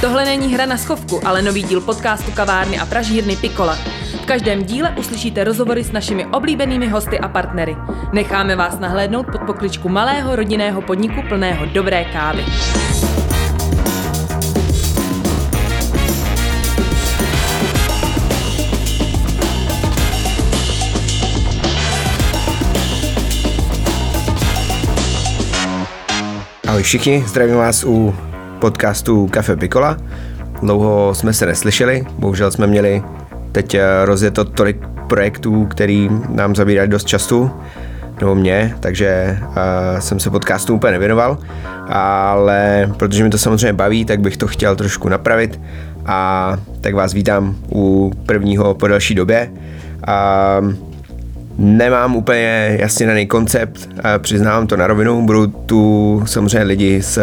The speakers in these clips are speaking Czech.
Tohle není hra na schovku, ale nový díl podcastu kavárny a pražírny Pikola. V každém díle uslyšíte rozhovory s našimi oblíbenými hosty a partnery. Necháme vás nahlédnout pod pokličku malého rodinného podniku plného dobré kávy. Ahoj všichni, zdravím vás u podcastu Cafe Pikola. Dlouho jsme se neslyšeli, bohužel jsme měli teď eh, rozjeto tolik projektů, který nám zabírají dost času, nebo mě, takže uh, jsem se podcastu úplně nevěnoval, ale protože mi to samozřejmě baví, tak bych to chtěl trošku napravit a tak vás vítám u prvního po další době. Uh, Nemám úplně jasně daný koncept, přiznávám to na rovinu, budou tu samozřejmě lidi z,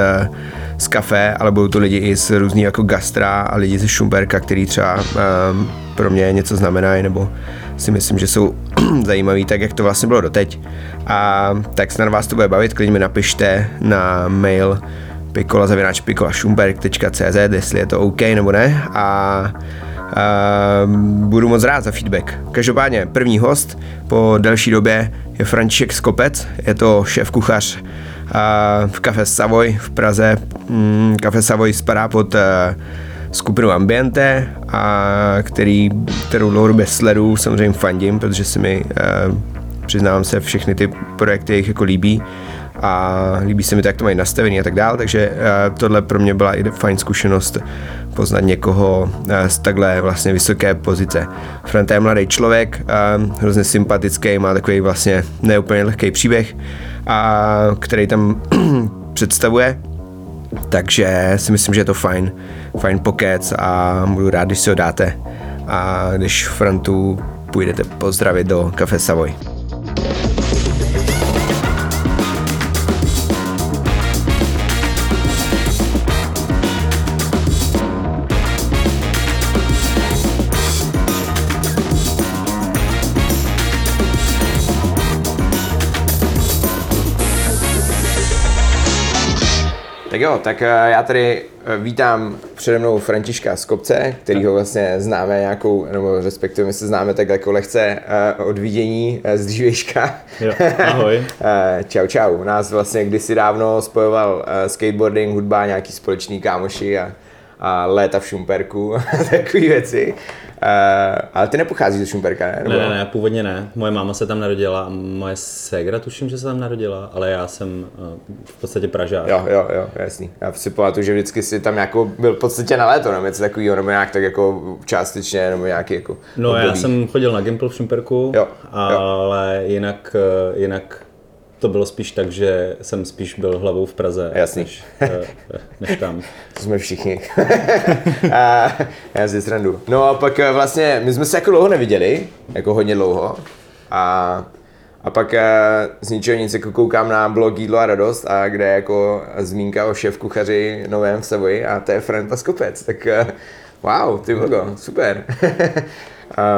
z kafe, ale budou tu lidi i z různých jako gastra a lidi ze Schumberka, který třeba um, pro mě něco znamenají, nebo si myslím, že jsou zajímaví, tak jak to vlastně bylo doteď. A tak snad vás to bude bavit, klidně mi napište na mail pikolazavináčpikolašumberg.cz, jestli je to OK nebo ne. A budu moc rád za feedback. Každopádně první host po delší době je František Skopec, je to šéf kuchař v Café Savoy v Praze. Mm, Café Savoy spadá pod uh, skupinu Ambiente, a který, kterou dlouhodobě sledu, samozřejmě fandím, protože se mi, uh, přiznávám se, všechny ty projekty jich jako líbí a líbí se mi to, jak to mají nastavený a tak dále, takže uh, tohle pro mě byla i fajn zkušenost poznat někoho uh, z takhle vlastně vysoké pozice. Franta je mladý člověk, uh, hrozně sympatický, má takový vlastně neúplně lehký příběh, a, který tam představuje, takže si myslím, že je to fajn, fajn pokec a budu rád, když si ho dáte a když Frantu půjdete pozdravit do Café Savoy. Tak jo, tak eh, já tady eh, vítám přede mnou Františka Skopce, kterýho vlastně známe nějakou, nebo respektive my se známe tak jako lehce eh, od vidění z dřívějška. Jo, ahoj. čau, čau. Nás vlastně kdysi dávno spojoval skateboarding, hudba, nějaký společný kámoši a, a léta v Šumperku a takové věci. Uh, ale ty nepocházíš ze Šumperka, ne? Nebo... Ne, ne, původně ne. Moje máma se tam narodila, moje segra tuším, že se tam narodila, ale já jsem uh, v podstatě Pražák. Jo, jo, jo, jasný. Já si pamatuju, že vždycky si tam jako byl v podstatě na léto, nebo něco takového, nebo nějak tak jako částečně, nebo nějaký jako No období. já jsem chodil na Gimple v Šumperku, jo, ale jo. jinak, uh, jinak to bylo spíš tak, že jsem spíš byl hlavou v Praze, Jasný. Než, eh, než tam. To jsme všichni. a, já si srandu. No a pak eh, vlastně, my jsme se jako dlouho neviděli, jako hodně dlouho. A, a pak eh, z ničeho nic jako koukám na blog Jídlo a radost, a kde je jako zmínka o šéf kuchaři novém v Savoji a to je Frank Paskopec. Tak wow, ty logo, super.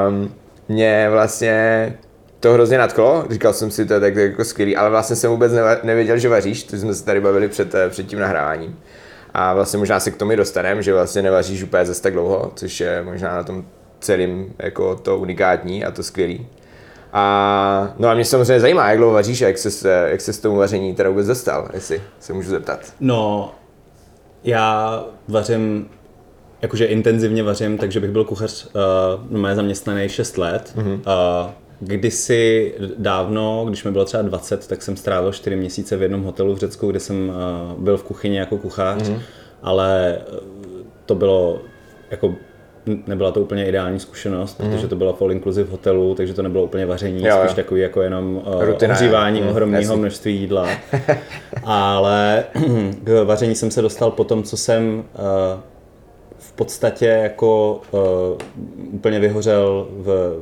um, mě vlastně to hrozně nadchlo, říkal jsem si, to je tak jako skvělý, ale vlastně jsem vůbec nevěděl, že vaříš, to jsme se tady bavili před, eh, před tím nahráváním. A vlastně možná se k tomu dostaneme, že vlastně nevaříš úplně zase tak dlouho, což je možná na tom celým jako to unikátní a to skvělý. A, no a mě samozřejmě zajímá, jak dlouho vaříš a jak se, jak se s tomu vaření teda vůbec dostal, jestli se můžu zeptat. No, já vařím jakože intenzivně vařím, takže bych byl kuchař uh, mé zaměstnaný 6 let. Mm-hmm. Uh, Kdysi dávno, když mi bylo třeba 20, tak jsem strávil 4 měsíce v jednom hotelu v Řecku, kde jsem uh, byl v kuchyni jako kuchař, mm-hmm. ale eh, to bylo jako nebyla to úplně ideální zkušenost, mm. protože to bylo all inclusive hotelu, takže to nebylo úplně vaření, jo, spíš jo. takový jako jenom uh, ohřívání mm, ohromného množství jídla. Ale k vaření jsem se dostal po tom, co jsem uh, v podstatě jako uh, úplně vyhořel v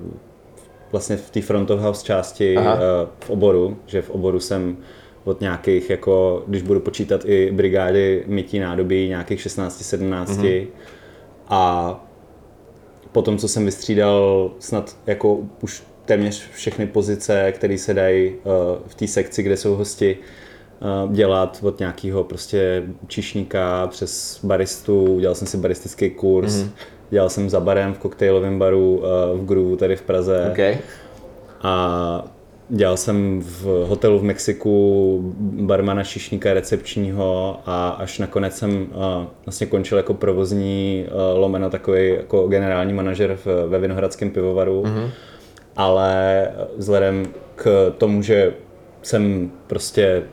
vlastně v té front of house části Aha. Eh, v oboru, že v oboru jsem od nějakých, jako, když budu počítat i brigády mytí nádobí, nějakých 16-17 mm-hmm. a potom, co jsem vystřídal snad jako už téměř všechny pozice, které se dají uh, v té sekci, kde jsou hosti, uh, dělat od nějakého prostě čišníka přes baristu, dělal jsem si baristický kurz, mm-hmm. Dělal jsem za barem v koktejlovém baru uh, v Groove tady v Praze. Okay. A dělal jsem v hotelu v Mexiku barmana, šišníka, recepčního a až nakonec jsem uh, vlastně končil jako provozní uh, lomeno takový jako generální manažer v, ve Vinohradském pivovaru. Mm-hmm. Ale vzhledem k tomu, že jsem prostě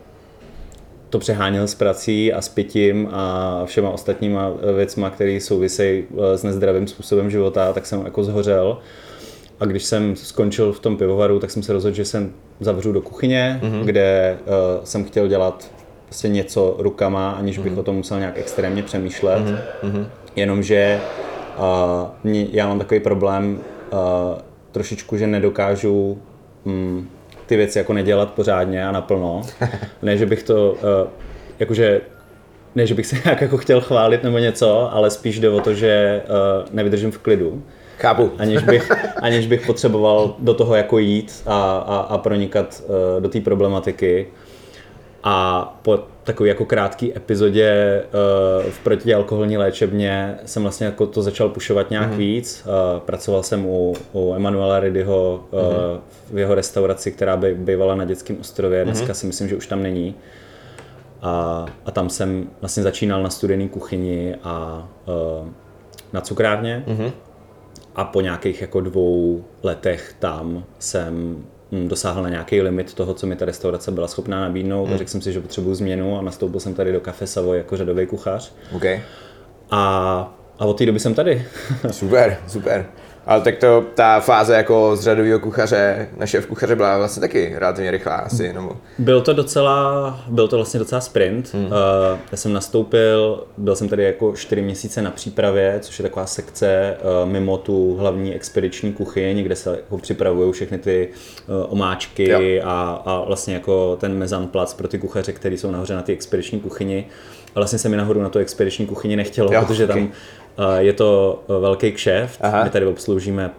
to přeháněl s prací a s pitím a všema ostatníma věcma, které souvisejí s nezdravým způsobem života, tak jsem jako zhořel. A když jsem skončil v tom pivovaru, tak jsem se rozhodl, že jsem zavřu do kuchyně, mm-hmm. kde uh, jsem chtěl dělat prostě něco rukama, aniž bych mm-hmm. o tom musel nějak extrémně přemýšlet. Mm-hmm. Jenomže uh, já mám takový problém uh, trošičku, že nedokážu um, ty věci jako nedělat pořádně a naplno. ne, že bych to, uh, jakože ne, že bych se nějak jako chtěl chválit nebo něco, ale spíš jde o to, že uh, nevydržím v klidu. Chápu. Aniž bych, aniž bych potřeboval do toho jako jít a, a, a pronikat uh, do té problematiky. A po takové jako krátké epizodě uh, v protialkoholní léčebně jsem vlastně jako to začal pušovat nějak mm-hmm. víc. Uh, pracoval jsem u, u Emanuela Ridyho uh, mm-hmm. v jeho restauraci, která by bývala na dětském ostrově. Dneska mm-hmm. si myslím, že už tam není. A, a tam jsem vlastně začínal na studený kuchyni a uh, na cukrárně. Mm-hmm a po nějakých jako dvou letech tam jsem dosáhl na nějaký limit toho, co mi ta restaurace byla schopná nabídnout a řekl jsem si, že potřebuji změnu a nastoupil jsem tady do Café Savoy jako řadový kuchař. Okay. A, a od té doby jsem tady. super, super. Ale tak to, ta fáze jako z řadového kuchaře na šéf kuchaře byla vlastně taky relativně rychlá asi. Nebo... Byl to docela, byl to vlastně docela sprint. Hmm. Uh, já jsem nastoupil, byl jsem tady jako čtyři měsíce na přípravě, což je taková sekce uh, mimo tu hlavní expediční kuchyň, kde se jako připravují všechny ty uh, omáčky a, a vlastně jako ten mezanplac pro ty kuchaře, kteří jsou nahoře na ty expediční kuchyni. A vlastně se mi nahoru na tu expediční kuchyni nechtělo, jo, protože okay. tam je to eh, velký kšeft, Aha. my tady obsloužíme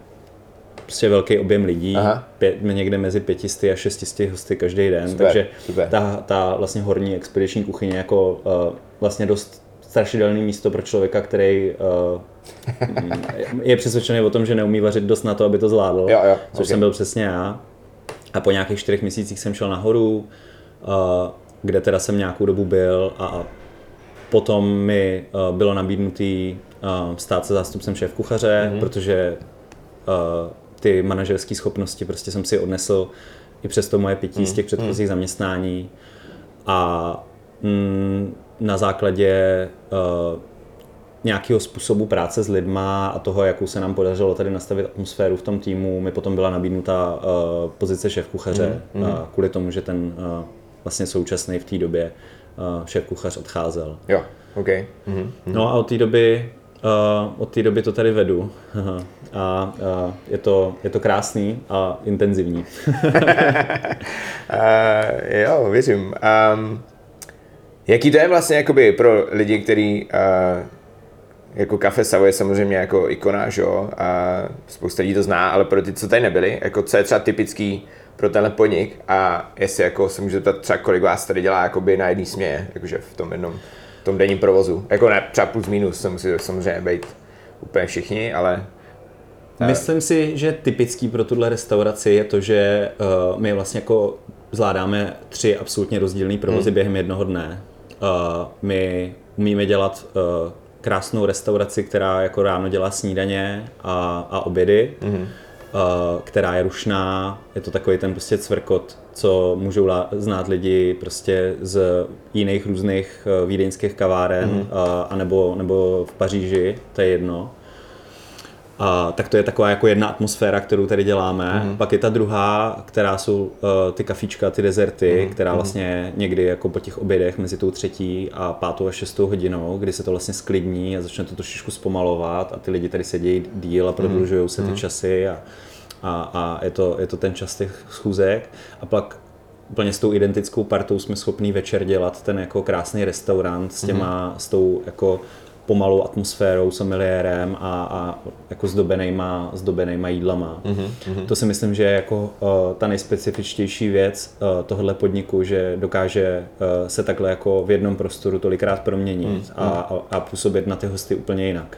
prostě velký objem lidí, pět, někde mezi 500 a 600 hosty každý den, super, takže super. Ta, ta vlastně horní expediční kuchyně jako uh, vlastně dost strašidelný místo pro člověka, který uh, je přesvědčený o tom, že neumí vařit dost na to, aby to zvládl, jo, jo, což okay. jsem byl přesně já. A po nějakých čtyřech měsících jsem šel nahoru, uh, kde teda jsem nějakou dobu byl a potom mi uh, bylo nabídnutý stát se zástupcem šéf kuchaře, mm-hmm. protože uh, ty manažerské schopnosti prostě jsem si odnesl i přes to moje pití mm. z těch předchozích mm. zaměstnání a mm, na základě uh, nějakého způsobu práce s lidma a toho, jakou se nám podařilo tady nastavit atmosféru v tom týmu, mi potom byla nabídnuta uh, pozice šéf kuchaře mm. uh, kvůli tomu, že ten uh, vlastně současný v té době uh, šéf kuchař odcházel. Jo, OK. Mm-hmm. No a od té doby Uh, od té doby to tady vedu a uh, je, to, je to krásný a intenzivní. uh, jo, věřím. Um, jaký to je vlastně jakoby pro lidi, kteří uh, jako kafe Savo je samozřejmě jako ikona, že jo? A spousta lidí to zná, ale pro ty, co tady nebyli, jako co je třeba typický pro tenhle podnik a jestli jako se můžete třeba kolik vás tady dělá jakoby na jedné směje, jakože v tom jednom tom denním provozu. Jako ne, třeba plus minus se musí samozřejmě být úplně všichni, ale eh, Myslím si, že typický pro tuhle restauraci je to, že uh, my vlastně jako zvládáme tři absolutně rozdílné provozy hmm. během jednoho dne. Uh, my umíme dělat uh, krásnou restauraci, která jako ráno dělá snídaně a, a obědy. Hmm která je rušná, je to takový ten prostě cvrkot, co můžou znát lidi prostě z jiných různých eh, vídeňských kaváren, mm-hmm. a nebo, nebo v Paříži, to je jedno. A, tak to je taková jako jedna atmosféra, kterou tady děláme. Mm-hmm. Pak je ta druhá, která jsou uh, ty kafíčka, ty dezerty, mm-hmm. která mhm. vlastně někdy jako po těch obědech mezi tou třetí a pátou a šestou hodinou, kdy se to vlastně sklidní a začne to trošičku zpomalovat a ty lidi tady sedějí díl a prodlužují mm-hmm. se ty mhm. časy a, a, a je, to, je to ten čas těch schůzek. A pak úplně s tou identickou partou jsme schopní večer dělat ten jako krásný restaurant s těma, mm-hmm. s tou jako pomalou atmosférou, someliérem a, a jako zdobenejma, zdobenejma jídlama. Mm-hmm. To si myslím, že je jako uh, ta nejspecifičtější věc uh, tohohle podniku, že dokáže uh, se takhle jako v jednom prostoru tolikrát proměnit mm-hmm. a, a, a působit na ty hosty úplně jinak.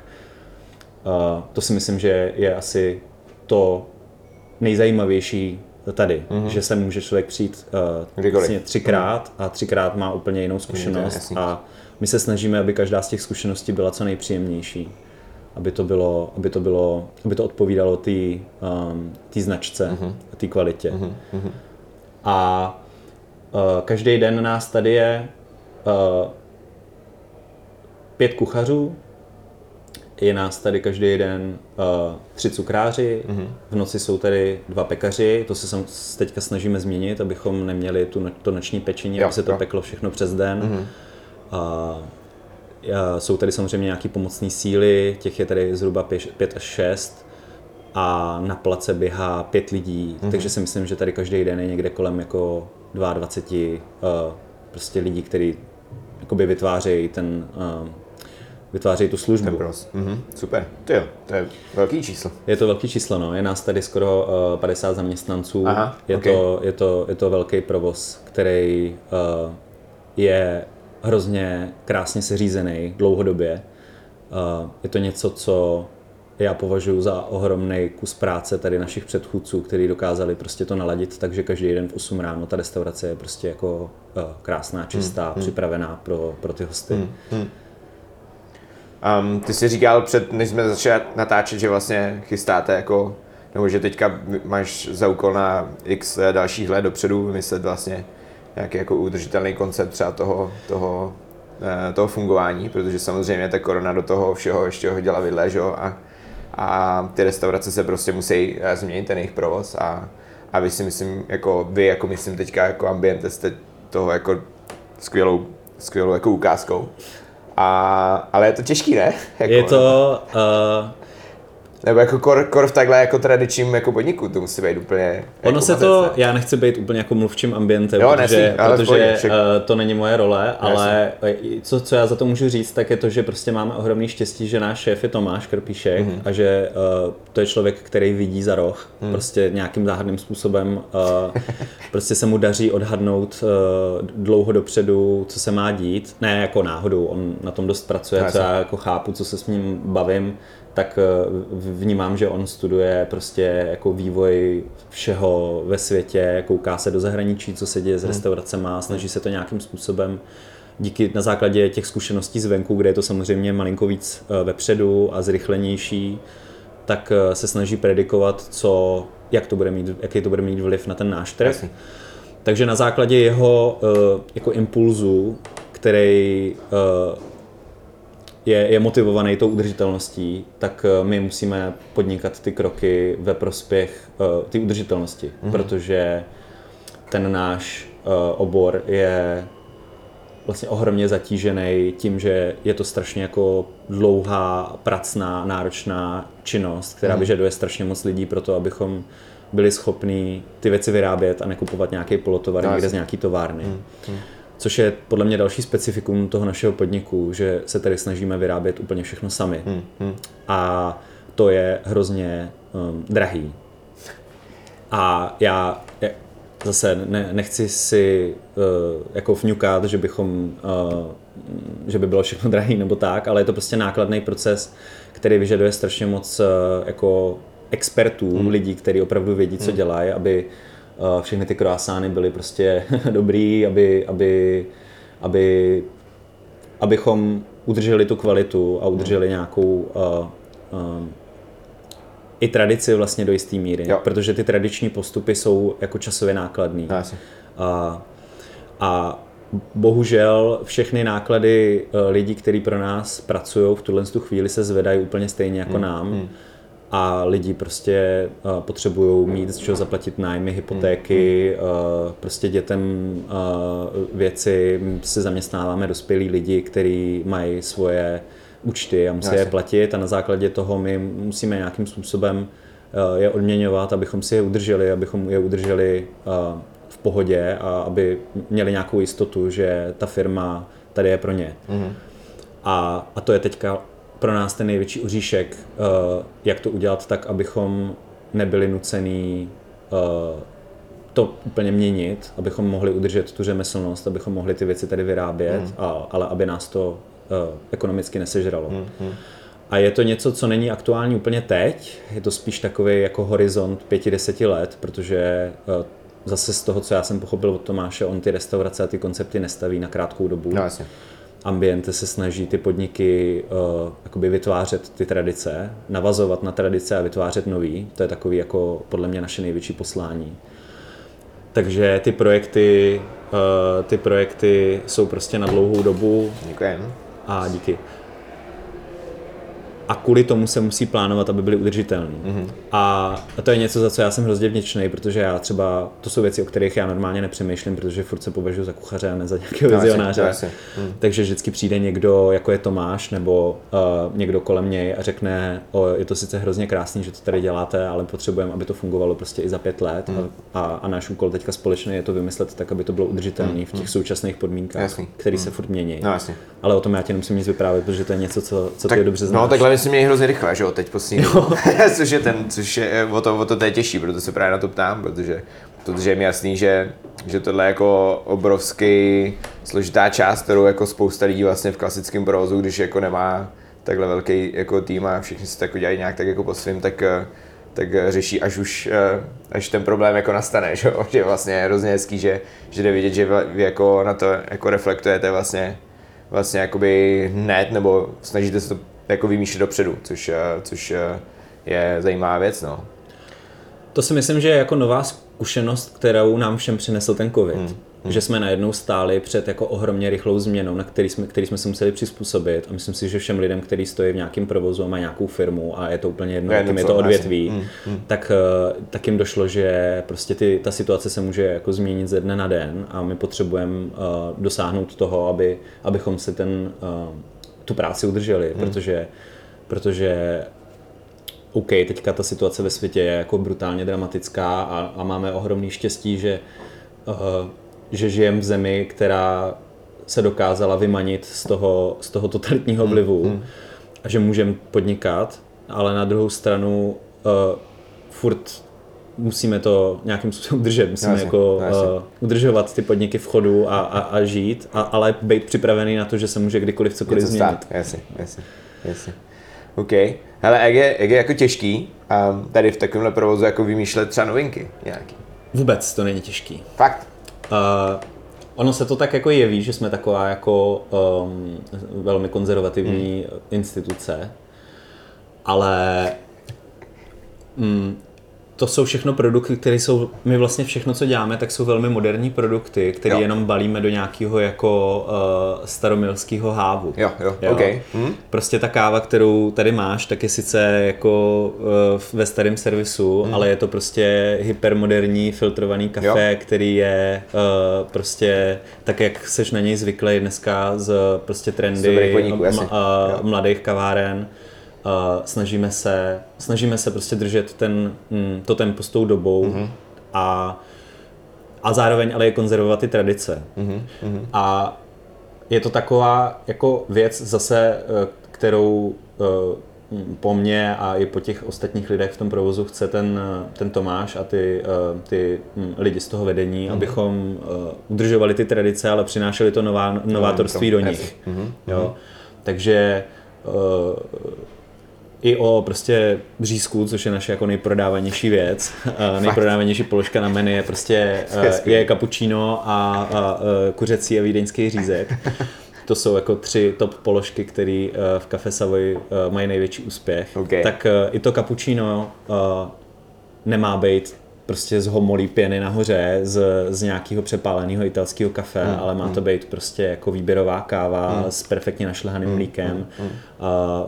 Uh, to si myslím, že je asi to nejzajímavější tady, mm-hmm. že se může člověk přijít uh, vlastně třikrát a třikrát má úplně jinou zkušenost a my se snažíme, aby každá z těch zkušeností byla co nejpříjemnější, aby to bylo, aby to bylo, aby to odpovídalo té um, značce, mm-hmm. té kvalitě. Mm-hmm. A uh, každý den nás tady je uh, pět kuchařů, je nás tady každý den uh, tři cukráři, mm-hmm. v noci jsou tady dva pekaři, to se teďka snažíme změnit, abychom neměli tu, to noční pečení, jo, aby se to jo. peklo všechno přes den. Mm-hmm. A, jsou tady samozřejmě nějaké pomocné síly, těch je tady zhruba 5 až 6 a na place běhá pět lidí, mm-hmm. takže si myslím, že tady každý den je někde kolem jako 22 uh, prostě lidí, kteří vytvářejí ten uh, vytvářejí tu službu. Ten pros. Mm-hmm. Super, to jo, to je velký číslo. Je to velký číslo, no. Je nás tady skoro uh, 50 zaměstnanců. Aha, je, okay. to, je, to, je to velký provoz, který uh, je hrozně krásně seřízený dlouhodobě. Uh, je to něco, co já považuji za ohromný kus práce tady našich předchůdců, kteří dokázali prostě to naladit, takže každý den v 8 ráno ta restaurace je prostě jako uh, krásná, čistá, hmm, hmm. připravená pro, pro ty hosty. Hmm, hmm. Um, ty jsi říkal před, než jsme začali natáčet, že vlastně chystáte jako, nebo že teďka máš za úkol na x dalších let dopředu vymyslet vlastně nějaký jako udržitelný koncept třeba toho, toho, eh, toho fungování, protože samozřejmě ta korona do toho všeho ještě hodila vidle, že? A, a ty restaurace se prostě musí změnit ten jejich provoz a, a vy si myslím, jako vy, jako myslím teďka jako ambiente jste toho jako skvělou, skvělou jako ukázkou. A, ale je to těžký, ne? Jako, je to... Uh, nebo jako kor, kor v takhle jako tradičním jako podniku, to musí být úplně... Ono jako se to, ne? já nechci být úplně jako mluvčím ambientem, jo, protože, nesmí, protože pohodě, uh, to není moje role, ale co, co já za to můžu říct, tak je to, že prostě máme ohromný štěstí, že náš šéf je Tomáš Krpíšek mm-hmm. a že uh, to je člověk, který vidí za roh, mm. prostě nějakým záhadným způsobem, uh, prostě se mu daří odhadnout uh, dlouho dopředu, co se má dít, ne jako náhodou, on na tom dost pracuje, co já jako chápu, co se s ním bavím, tak eh, vnímám, že on studuje prostě jako vývoj všeho ve světě, kouká se do zahraničí, co se děje s hmm. restauracemi, snaží se to nějakým způsobem díky na základě těch zkušeností zvenku, kde je to samozřejmě malinko víc eh, vepředu a zrychlenější, tak eh, se snaží predikovat, co, jak to bude mít, jaký to bude mít vliv na ten náš trh. Jasně. Takže na základě jeho jako impulzu, který je, je motivovaný tou udržitelností, tak eh, my musíme podnikat ty kroky ve prospěch uh, ty udržitelnosti, mm-hmm. protože ten náš uh, obor je vlastně ohromně zatížený tím, že je to strašně jako dlouhá, pracná, náročná činnost, která mm. vyžaduje strašně moc lidí pro to, abychom byli schopní ty věci vyrábět a nekupovat nějaký polotovar někde z nějaký továrny. Mm. Což je podle mě další specifikum toho našeho podniku, že se tady snažíme vyrábět úplně všechno sami. Hmm, hmm. A to je hrozně um, drahý. A já zase ne, nechci si uh, jako vňukat, že bychom, uh, že by bylo všechno drahý nebo tak, ale je to prostě nákladný proces, který vyžaduje strašně moc uh, jako expertů, hmm. lidí, kteří opravdu vědí, co hmm. dělají, aby všechny ty croissány byly prostě dobrý, aby, aby, aby, abychom udrželi tu kvalitu a udrželi hmm. nějakou uh, uh, i tradici vlastně do jisté míry, jo. protože ty tradiční postupy jsou jako časově nákladný. A, a bohužel všechny náklady lidí, kteří pro nás pracují v tuhle chvíli se zvedají úplně stejně jako hmm. nám. Hmm a lidi prostě uh, potřebují mít z čeho zaplatit nájmy, hypotéky, uh, prostě dětem uh, věci, my si zaměstnáváme dospělí lidi, kteří mají svoje účty a musí Jasně. je platit a na základě toho my musíme nějakým způsobem je odměňovat, abychom si je udrželi, abychom je udrželi v pohodě a aby měli nějakou jistotu, že ta firma tady je pro ně. Mm-hmm. A, a to je teďka pro nás ten největší oříšek, uh, jak to udělat tak, abychom nebyli nucený uh, to úplně měnit, abychom mohli udržet tu řemeslnost, abychom mohli ty věci tady vyrábět, hmm. a, ale aby nás to uh, ekonomicky nesežralo. Hmm. Hmm. A je to něco, co není aktuální úplně teď, je to spíš takový jako horizont pěti, deseti let, protože zase z toho, co já jsem pochopil od Tomáše, on ty restaurace a ty koncepty nestaví na krátkou dobu. No, jasně. Ambiente se snaží ty podniky uh, jakoby vytvářet ty tradice, navazovat na tradice a vytvářet nový. To je takový jako podle mě naše největší poslání. Takže ty projekty, uh, ty projekty jsou prostě na dlouhou dobu. Děkujeme. A díky a kvůli tomu se musí plánovat, aby byly udržitelné. Mm-hmm. A, a to je něco, za co já jsem hrozně vděčný, protože já třeba, to jsou věci, o kterých já normálně nepřemýšlím, protože furt se považuji za kuchaře a ne za nějakého no, vizionáře. Mm. Takže vždycky přijde někdo, jako je Tomáš, nebo uh, někdo kolem něj a řekne, o, je to sice hrozně krásný, že to tady děláte, ale potřebujeme, aby to fungovalo prostě i za pět let. Mm. A, a, a náš úkol teďka společně je to vymyslet tak, aby to bylo udržitelné mm. v těch mm. současných podmínkách, které mm. se furt mění. No, jasně. Ale o tom já ti nemusím nic vyprávět, protože to je něco, co, co tak, ty dobře znáš. No, takhle si měli hrozně rychle, že jo, teď poslední což je ten, což je, o to, o to, to je těžší, proto se právě na to ptám, protože, protože je mi jasný, že, že tohle je jako obrovský složitá část, kterou jako spousta lidí vlastně v klasickém provozu, když jako nemá takhle velký jako tým a všichni si to jako dělají nějak tak jako po svým, tak, tak řeší až už, až ten problém jako nastane, že, že vlastně je hrozně hezký, že, že jde vidět, že vy jako na to jako reflektujete vlastně vlastně jakoby hned, nebo snažíte se to jako vymýšlet dopředu, což, eh, což eh, je zajímavá věc. No. To si myslím, že je jako nová zkušenost, kterou nám všem přinesl ten covid. Hmm. Hmm. Že jsme najednou stáli před jako ohromně rychlou změnou, na který jsme, který jsme se museli přizpůsobit a myslím si, že všem lidem, kteří stojí v nějakém provozu a mají nějakou firmu a je to úplně jedno, jakým je to odvětví, hmm. Hmm. Tak, eh, tak jim došlo, že prostě ty, ta situace se může jako změnit ze dne na den a my potřebujeme uh, dosáhnout toho, aby, abychom si ten uh, tu práci udrželi, hmm. protože, protože OK, teďka ta situace ve světě je jako brutálně dramatická a, a máme ohromný štěstí, že, uh, že žijeme v zemi, která se dokázala vymanit z toho, z toho totalitního hmm, vlivu hmm. a že můžeme podnikat, ale na druhou stranu uh, furt musíme to nějakým způsobem udržet, musíme jasně, jako jasně. Uh, udržovat ty podniky v chodu a, a, a žít, a, ale být připravený na to, že se může kdykoliv cokoliv Něco změnit. Jasně, jasně, jasně. OK. Hele, jak je, jak je jako těžký um, tady v takovémhle provozu jako vymýšlet třeba novinky nějaký? Vůbec to není těžký. Fakt? Uh, ono se to tak jako jeví, že jsme taková jako um, velmi konzervativní hmm. instituce, ale um, to jsou všechno produkty, které jsou, my vlastně všechno, co děláme, tak jsou velmi moderní produkty, které jenom balíme do nějakého jako uh, staromilského hávu. Jo, jo, jo? Okay. Hm? Prostě ta káva, kterou tady máš, tak je sice jako uh, ve starém servisu, hm. ale je to prostě hypermoderní filtrovaný kafe, jo. který je uh, prostě tak, jak seš na něj zvyklý dneska z prostě trendy m- uh, mladých kaváren snažíme se, snažíme se prostě držet ten, mm, to tempo s tou dobou mm-hmm. a, a zároveň ale je konzervovat ty tradice. Mm-hmm. A je to taková jako věc zase, eh, kterou uh, po mně a i po těch ostatních lidech v tom provozu chce ten, ten Tomáš a ty, ty mm, lidi z toho vedení, mm-hmm. abychom udržovali ty tradice, ale přinášeli to nová, novátorství do nich. Mm-hmm. Jo? Takže i o prostě břízku, což je naše jako nejprodávanější věc. nejprodávanější položka na menu je prostě je cappuccino a, a kuřecí a vídeňský řízek. To jsou jako tři top položky, které v Café Savoy mají největší úspěch. Okay. Tak i to cappuccino nemá být prostě z homolí pěny nahoře z, z nějakého přepáleného italského kafe, mm, ale má mm. to být prostě jako výběrová káva mm. s perfektně našlehaným mm, mlíkem. Mm, mm. A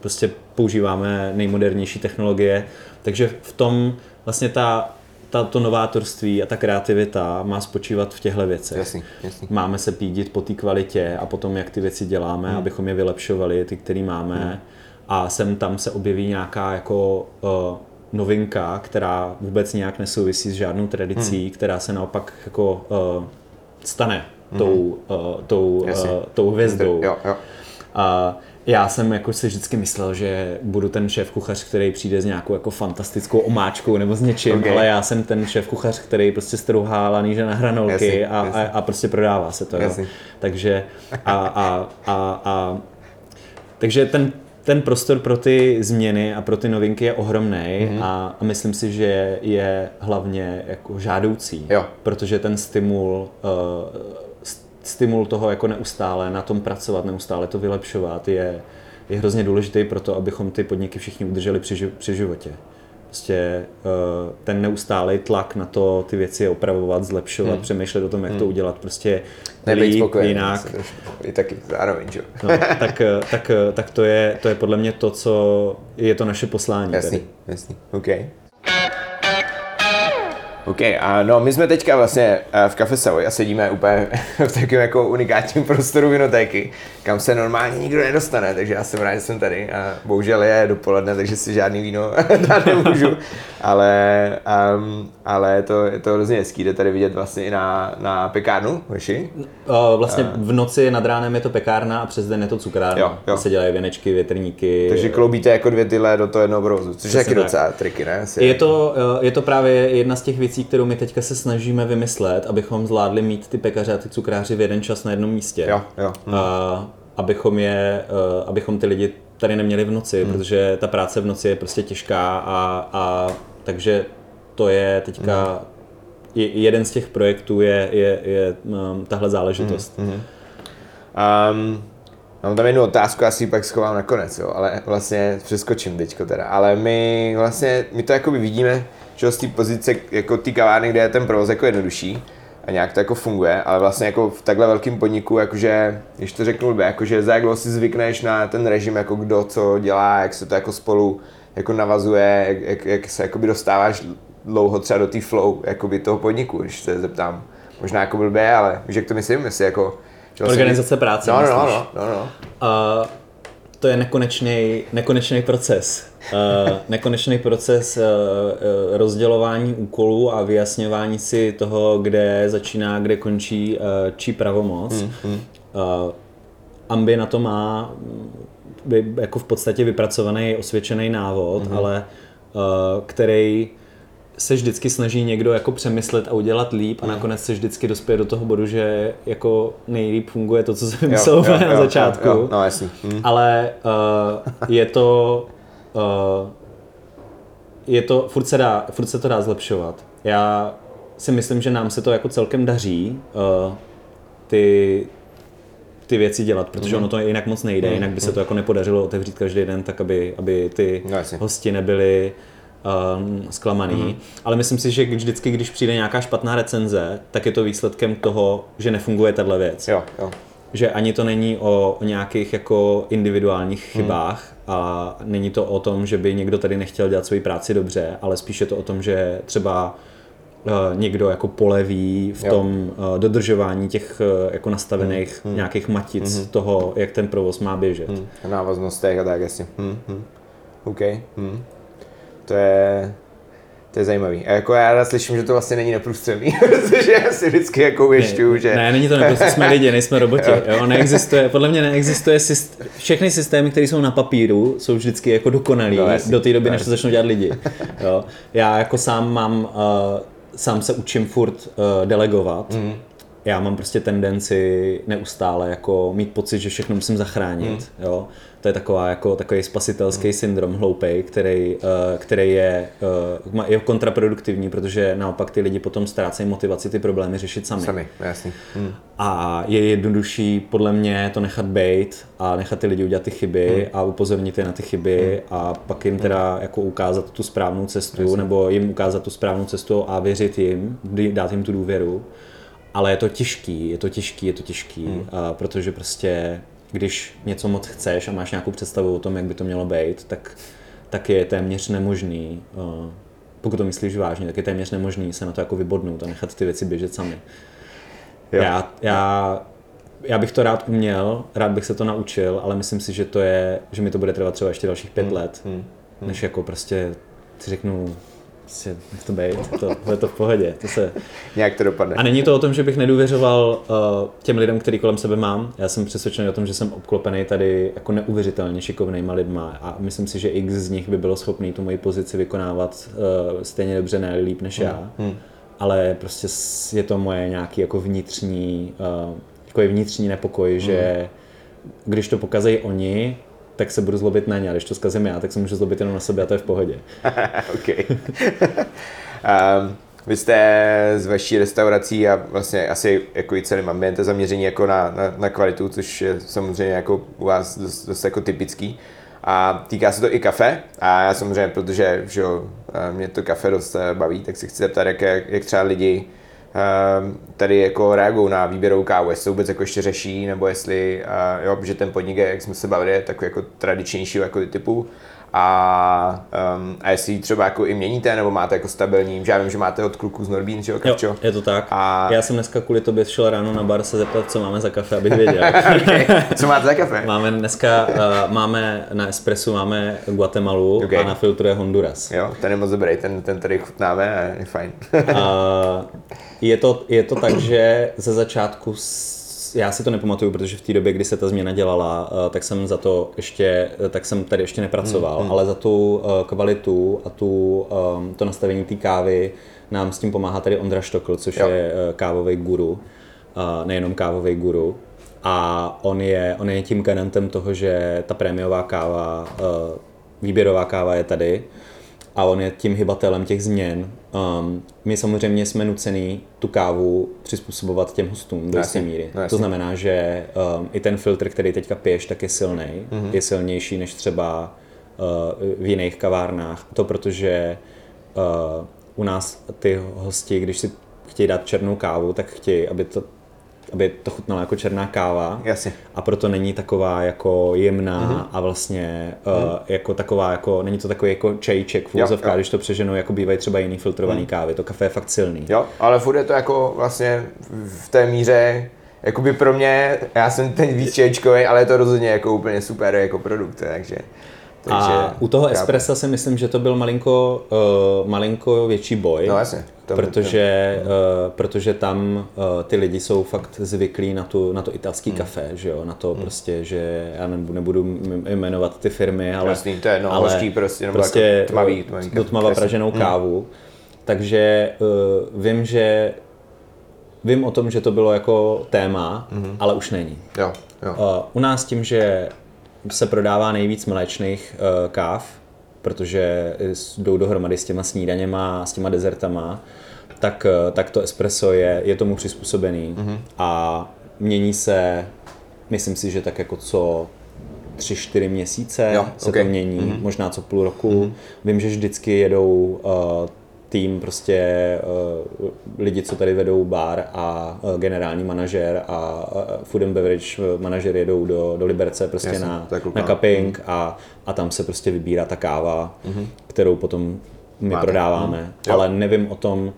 prostě používáme nejmodernější technologie, takže v tom vlastně ta, ta, to novátorství a ta kreativita má spočívat v těchto věcech. Jasný, jasný. Máme se pídit po té kvalitě a potom, jak ty věci děláme, mm. abychom je vylepšovali, ty, které máme. Mm. A sem tam se objeví nějaká jako uh, novinka, která vůbec nějak nesouvisí s žádnou tradicí, hmm. která se naopak jako uh, stane tou, uh, tou, Jasně. uh, tou hvězdou. Jo, jo. A já jsem jako si vždycky myslel, že budu ten šéf kuchař, který přijde s nějakou jako fantastickou omáčkou nebo s něčím, Ok. okay. ale já jsem ten šéf kuchař, který prostě strouhá laníže na hranolky Jasně, a, jasně. a, a, prostě prodává se to. Jo. Takže a, a, a, a, takže ten, ten prostor pro ty změny a pro ty novinky je ohromný Mhm. mm-hmm. a, a myslím si, že je hlavně jako žádoucí, Jo. protože ten stimul, uh, stimul toho jako neustále na tom pracovat, neustále to vylepšovat je, je hrozně důležitý pro to, abychom ty podniky všichni udrželi při, při životě. Prostě uh, ten neustálý tlak na to ty věci opravovat, zlepšovat, hmm. přemýšlet o tom, jak hmm. to udělat prostě Nebejt líp, spokojený. jinak. I taky zároveň, že. No, tak, eh, tak, eh, tak to, je, to je podle mě to, co je to naše poslání. Jasný, Tady. jasný, OK. OK, a no my jsme teďka vlastně eh, v Cafe Savoy a sedíme úplně v takovém jako unikátním prostoru vinotéky, kam se normálně nikdo nedostane, takže já jsem rád, že jsem tady a bohužel je dopoledne, takže si žádný víno dát nemůžu, ale, um, ale je to, je to hrozně hezký, jde tady vidět vlastně i na, na pekárnu, Hoši. Uh, vlastně v noci nad ránem je to pekárna a přes den je to cukrárna. Jo, jo. Se dělají věnečky, větrníky. Takže kloubíte jako dvě tyhle do toho jednoho provozu, což je taky tak. docela triky, ne? Asi Je to, eh, je to právě jedna z těch věcí, kterou my teďka se snažíme vymyslet, abychom zvládli mít ty pekaře a ty cukráři v jeden čas na jednom místě. Jo, jo. hm. A abychom je, eh, abychom ty lidi tady neměli v noci, Hmm. protože ta práce v noci je prostě těžká a, a takže to je teďka Hmm. je, jeden z těch projektů je, je, je um, tahle záležitost. Hmm, Um, mám tam jednu otázku, asi pak schovám nakonec, jo, ale vlastně přeskočím teďko teda. Ale my vlastně, my to jakoby vidíme, že z té pozice, jako té kavárny, kde je ten provoz jako jednodušší a nějak to jako funguje, ale vlastně jako v takhle velkém podniku, jakože, když to řeknu blbě, jakože za jak dlouho si zvykneš na ten režim, jako kdo co dělá, jak se to jako spolu jako navazuje, jak, jak, jak se jakoby dostáváš dlouho třeba do té flow jakoby toho podniku, když se zeptám. Možná jako blbě, ale víš, jak to myslím, jestli jako... že vlastně- Organizace práce, No, no, no, no, no, no. A to je nekonečný, nekonečný proces. Uh, nekonečný proces uh, uh, rozdělování úkolů a vyjasňování si toho, kde začíná, kde končí čí pravomoc. Mm, mm. Uh, Ambi na to má mm, jako v podstatě vypracovaný osvědčený návod, mm. ale který se vždycky snaží někdo jako přemyslet a udělat líp a nakonec se vždycky dospěje do toho bodu, že jako nejlíp funguje to, co se vymyslelo úplně na začátku. Jo, jo, no jasný. Hm. Ale uh, je to je to, furt se, dá, furt se to dá zlepšovat. Já si myslím, že nám se to jako celkem daří uh, ty, ty věci dělat, protože Mhm. ono to jinak moc nejde, jinak by se to jako nepodařilo otevřít každý den, tak aby, aby ty No, jasně. hosti nebyli um, zklamaný. Mhm. Ale myslím si, že když- vždycky, když přijde nějaká špatná recenze, tak je to výsledkem toho, že nefunguje tahle věc Jo, jo. Že ani to není o, o nějakých jako individuálních chybách a není to o tom, že by někdo tady nechtěl dělat svoji práci dobře, ale spíš je to o tom, že třeba uh, někdo jako poleví v Jo. tom uh, dodržování těch uh, jako nastavených nějakých matic toho, jak ten provoz má běžet. Hm. Na návaznostech a tak, jasně. Hm, hm. OK. Hm. To je... To je zajímavý. A jako já rád slyším, že to vlastně není neprůstřelný, protože já si vždycky jako uvěšťuju, že... Ne, není to neprostý, jsme lidi, nejsme roboti. Jo? Neexistuje, podle mě neexistuje syst... všechny systémy, které jsou na papíru, jsou vždycky jako dokonalý No, jasně, do té doby, no, než to začnou dělat lidi. Jo? Já jako sám mám, uh, sám se učím furt uh, delegovat. Mm. Já mám prostě tendenci neustále jako mít pocit, že všechno musím zachránit. Mm. Jo? To je taková jako takový spasitelský syndrom hloupej, který, uh, který je, ma- je kontraproduktivní, protože naopak ty lidi potom ztrácejí motivaci ty problémy řešit sami. Sami, jasný. Hm. A je jednodušší podle mě to nechat bejt a nechat ty lidi udělat ty chyby Hmm. a upozornit je na ty chyby a pak jim teda jako ukázat tu správnou cestu nebo jim ukázat tu správnou cestu a věřit jim, dát jim tu důvěru. Ale je to těžký, je to těžký, je to těžký, Hmm. a protože prostě když něco moc chceš a máš nějakou představu o tom, jak by to mělo být, tak, tak je téměř nemožný, uh, pokud to myslíš vážně, tak je téměř nemožný se na to jako vybodnout a nechat ty věci běžet sami. Jo. Já, já, já bych to rád uměl, rád bych se to naučil, ale myslím si, že to je, že mi to bude trvat třeba ještě dalších pět let, hmm, než jako prostě si řeknu, prostě nech to být, to, je to v pohodě. To se... Nějak to dopadne. A není to o tom, že bych nedůvěřoval uh, těm lidem, který kolem sebe mám. Já jsem přesvědčený o tom, že jsem obklopený tady jako neuvěřitelně šikovnýma lidma a myslím si, že x z nich by bylo schopný tu moji pozici vykonávat uh, stejně dobře, ne líp než já. Hmm. Ale prostě je to moje nějaký jako vnitřní, uh, jako je vnitřní nepokoj, hmm. že když to pokazejí oni, tak se budu zlobit na ně, a když to zkazím já, tak se můžu zlobit jenom na sebe a to je v pohodě. OK. um, vy jste z vaší restaurací a vlastně asi jako i celým ambientem zaměření jako na, na, na kvalitu, což je samozřejmě jako u vás dost, dost jako typický. A týká se to i kafe. A já samozřejmě, protože že jo, eh, mě to kafe dost eh, baví, tak se chci zeptat, jak, jak, třeba lidi tady jako reagují na výběrovou kávu, jestli to vůbec jako ještě řeší, nebo jestli, jo, že ten podnik, je, jak jsme se bavili, je takový jako tradičnějšího jako typu. A, um, a jestli ji třeba jako i měníte, nebo máte jako stabilní, že já vím, že máte od kluků z Norbín, že jo, Jo, je to tak. A- Já jsem dneska kvůli tobě šel ráno na bar se zeptat, co máme za kafe, abych věděl. okay. Co máte za kafe? máme dneska, uh, máme na espresso máme Guatemalu Ok. a na filtru je Honduras. Jo, ten je moc dobrý, ten, ten tady chutnáme a je fajn. A je, to, je to tak, že ze začátku, já si to nepamatuju, protože v té době, kdy se ta změna dělala, eh, tak jsem za to ještě, tak jsem tady ještě nepracoval, ale za tu eh, kvalitu a tu, to nastavení té kávy nám s tím pomáhá tady Ondra Štokl, což Jo. je kávový guru, nejenom kávový guru. A on je, on je tím garantem toho, že ta prémiová káva, eh, výběrová káva je tady a on je tím hybatelem těch změn. Um, my samozřejmě jsme nucený tu kávu přizpůsobovat těm hostům do jisté jasně, míry. no jasně. to znamená, že um, i ten filtr, který teďka piješ, tak je silný. Mm-hmm. Je silnější než třeba uh, v jiných kavárnách. To protože uh, u nás ty hosti, když si chtějí dát černou kávu, tak chtějí, aby to aby to chutnalo jako černá káva. Jasně. A proto není taková jako jemná Mhm. mm-hmm. a vlastně uh, jako taková jako, není to takový jako čajíček v úzovkách, když to přeženu, jako bývají třeba jiný filtrovaný kávy. To kafe je fakt silný. Jo, ale furt je to jako vlastně v té míře, jakoby pro mě, já jsem ten víc čaječkový, ale je to rozhodně jako úplně super jako produkt, takže... takže A u toho chápu. espressa si myslím, že to byl malinko, uh, malinko větší boj. No jasně. To- protože, uh, protože tam uh, ty lidi jsou fakt zvyklí na, tu, na to italský Hmm. kafe, že jo, na to prostě, že já nebudu, nebudu jmenovat ty firmy, ale, Jasný, to je jedno, ale hořký prostě, nebo prostě jako tmavý- tmavý do tmava praženou kávu, takže uh, vím, že vím o tom, že to bylo jako téma, ale už není. Jo, jo. Uh, u nás tím, že se prodává nejvíc mléčných uh, káv, protože s- jdou dohromady s těma snídaněma, s těma dezertama, tak, uh, tak to espresso je, je tomu přizpůsobený mm-hmm. a mění se, myslím si, že tak jako co tři, čtyři měsíce Jo, se ok. to mění, mm-hmm. možná co půl roku. Mm-hmm. Vím, že vždycky jedou uh, tým prostě uh, lidi, co tady vedou bar a uh, generální manažer a uh, food and beverage manažer jedou do, do Liberce prostě Jasně, na, na cupping a, a tam se prostě vybírá ta káva, mm-hmm. kterou potom my Máte. prodáváme. Mhm. Jo. Ale nevím o tom,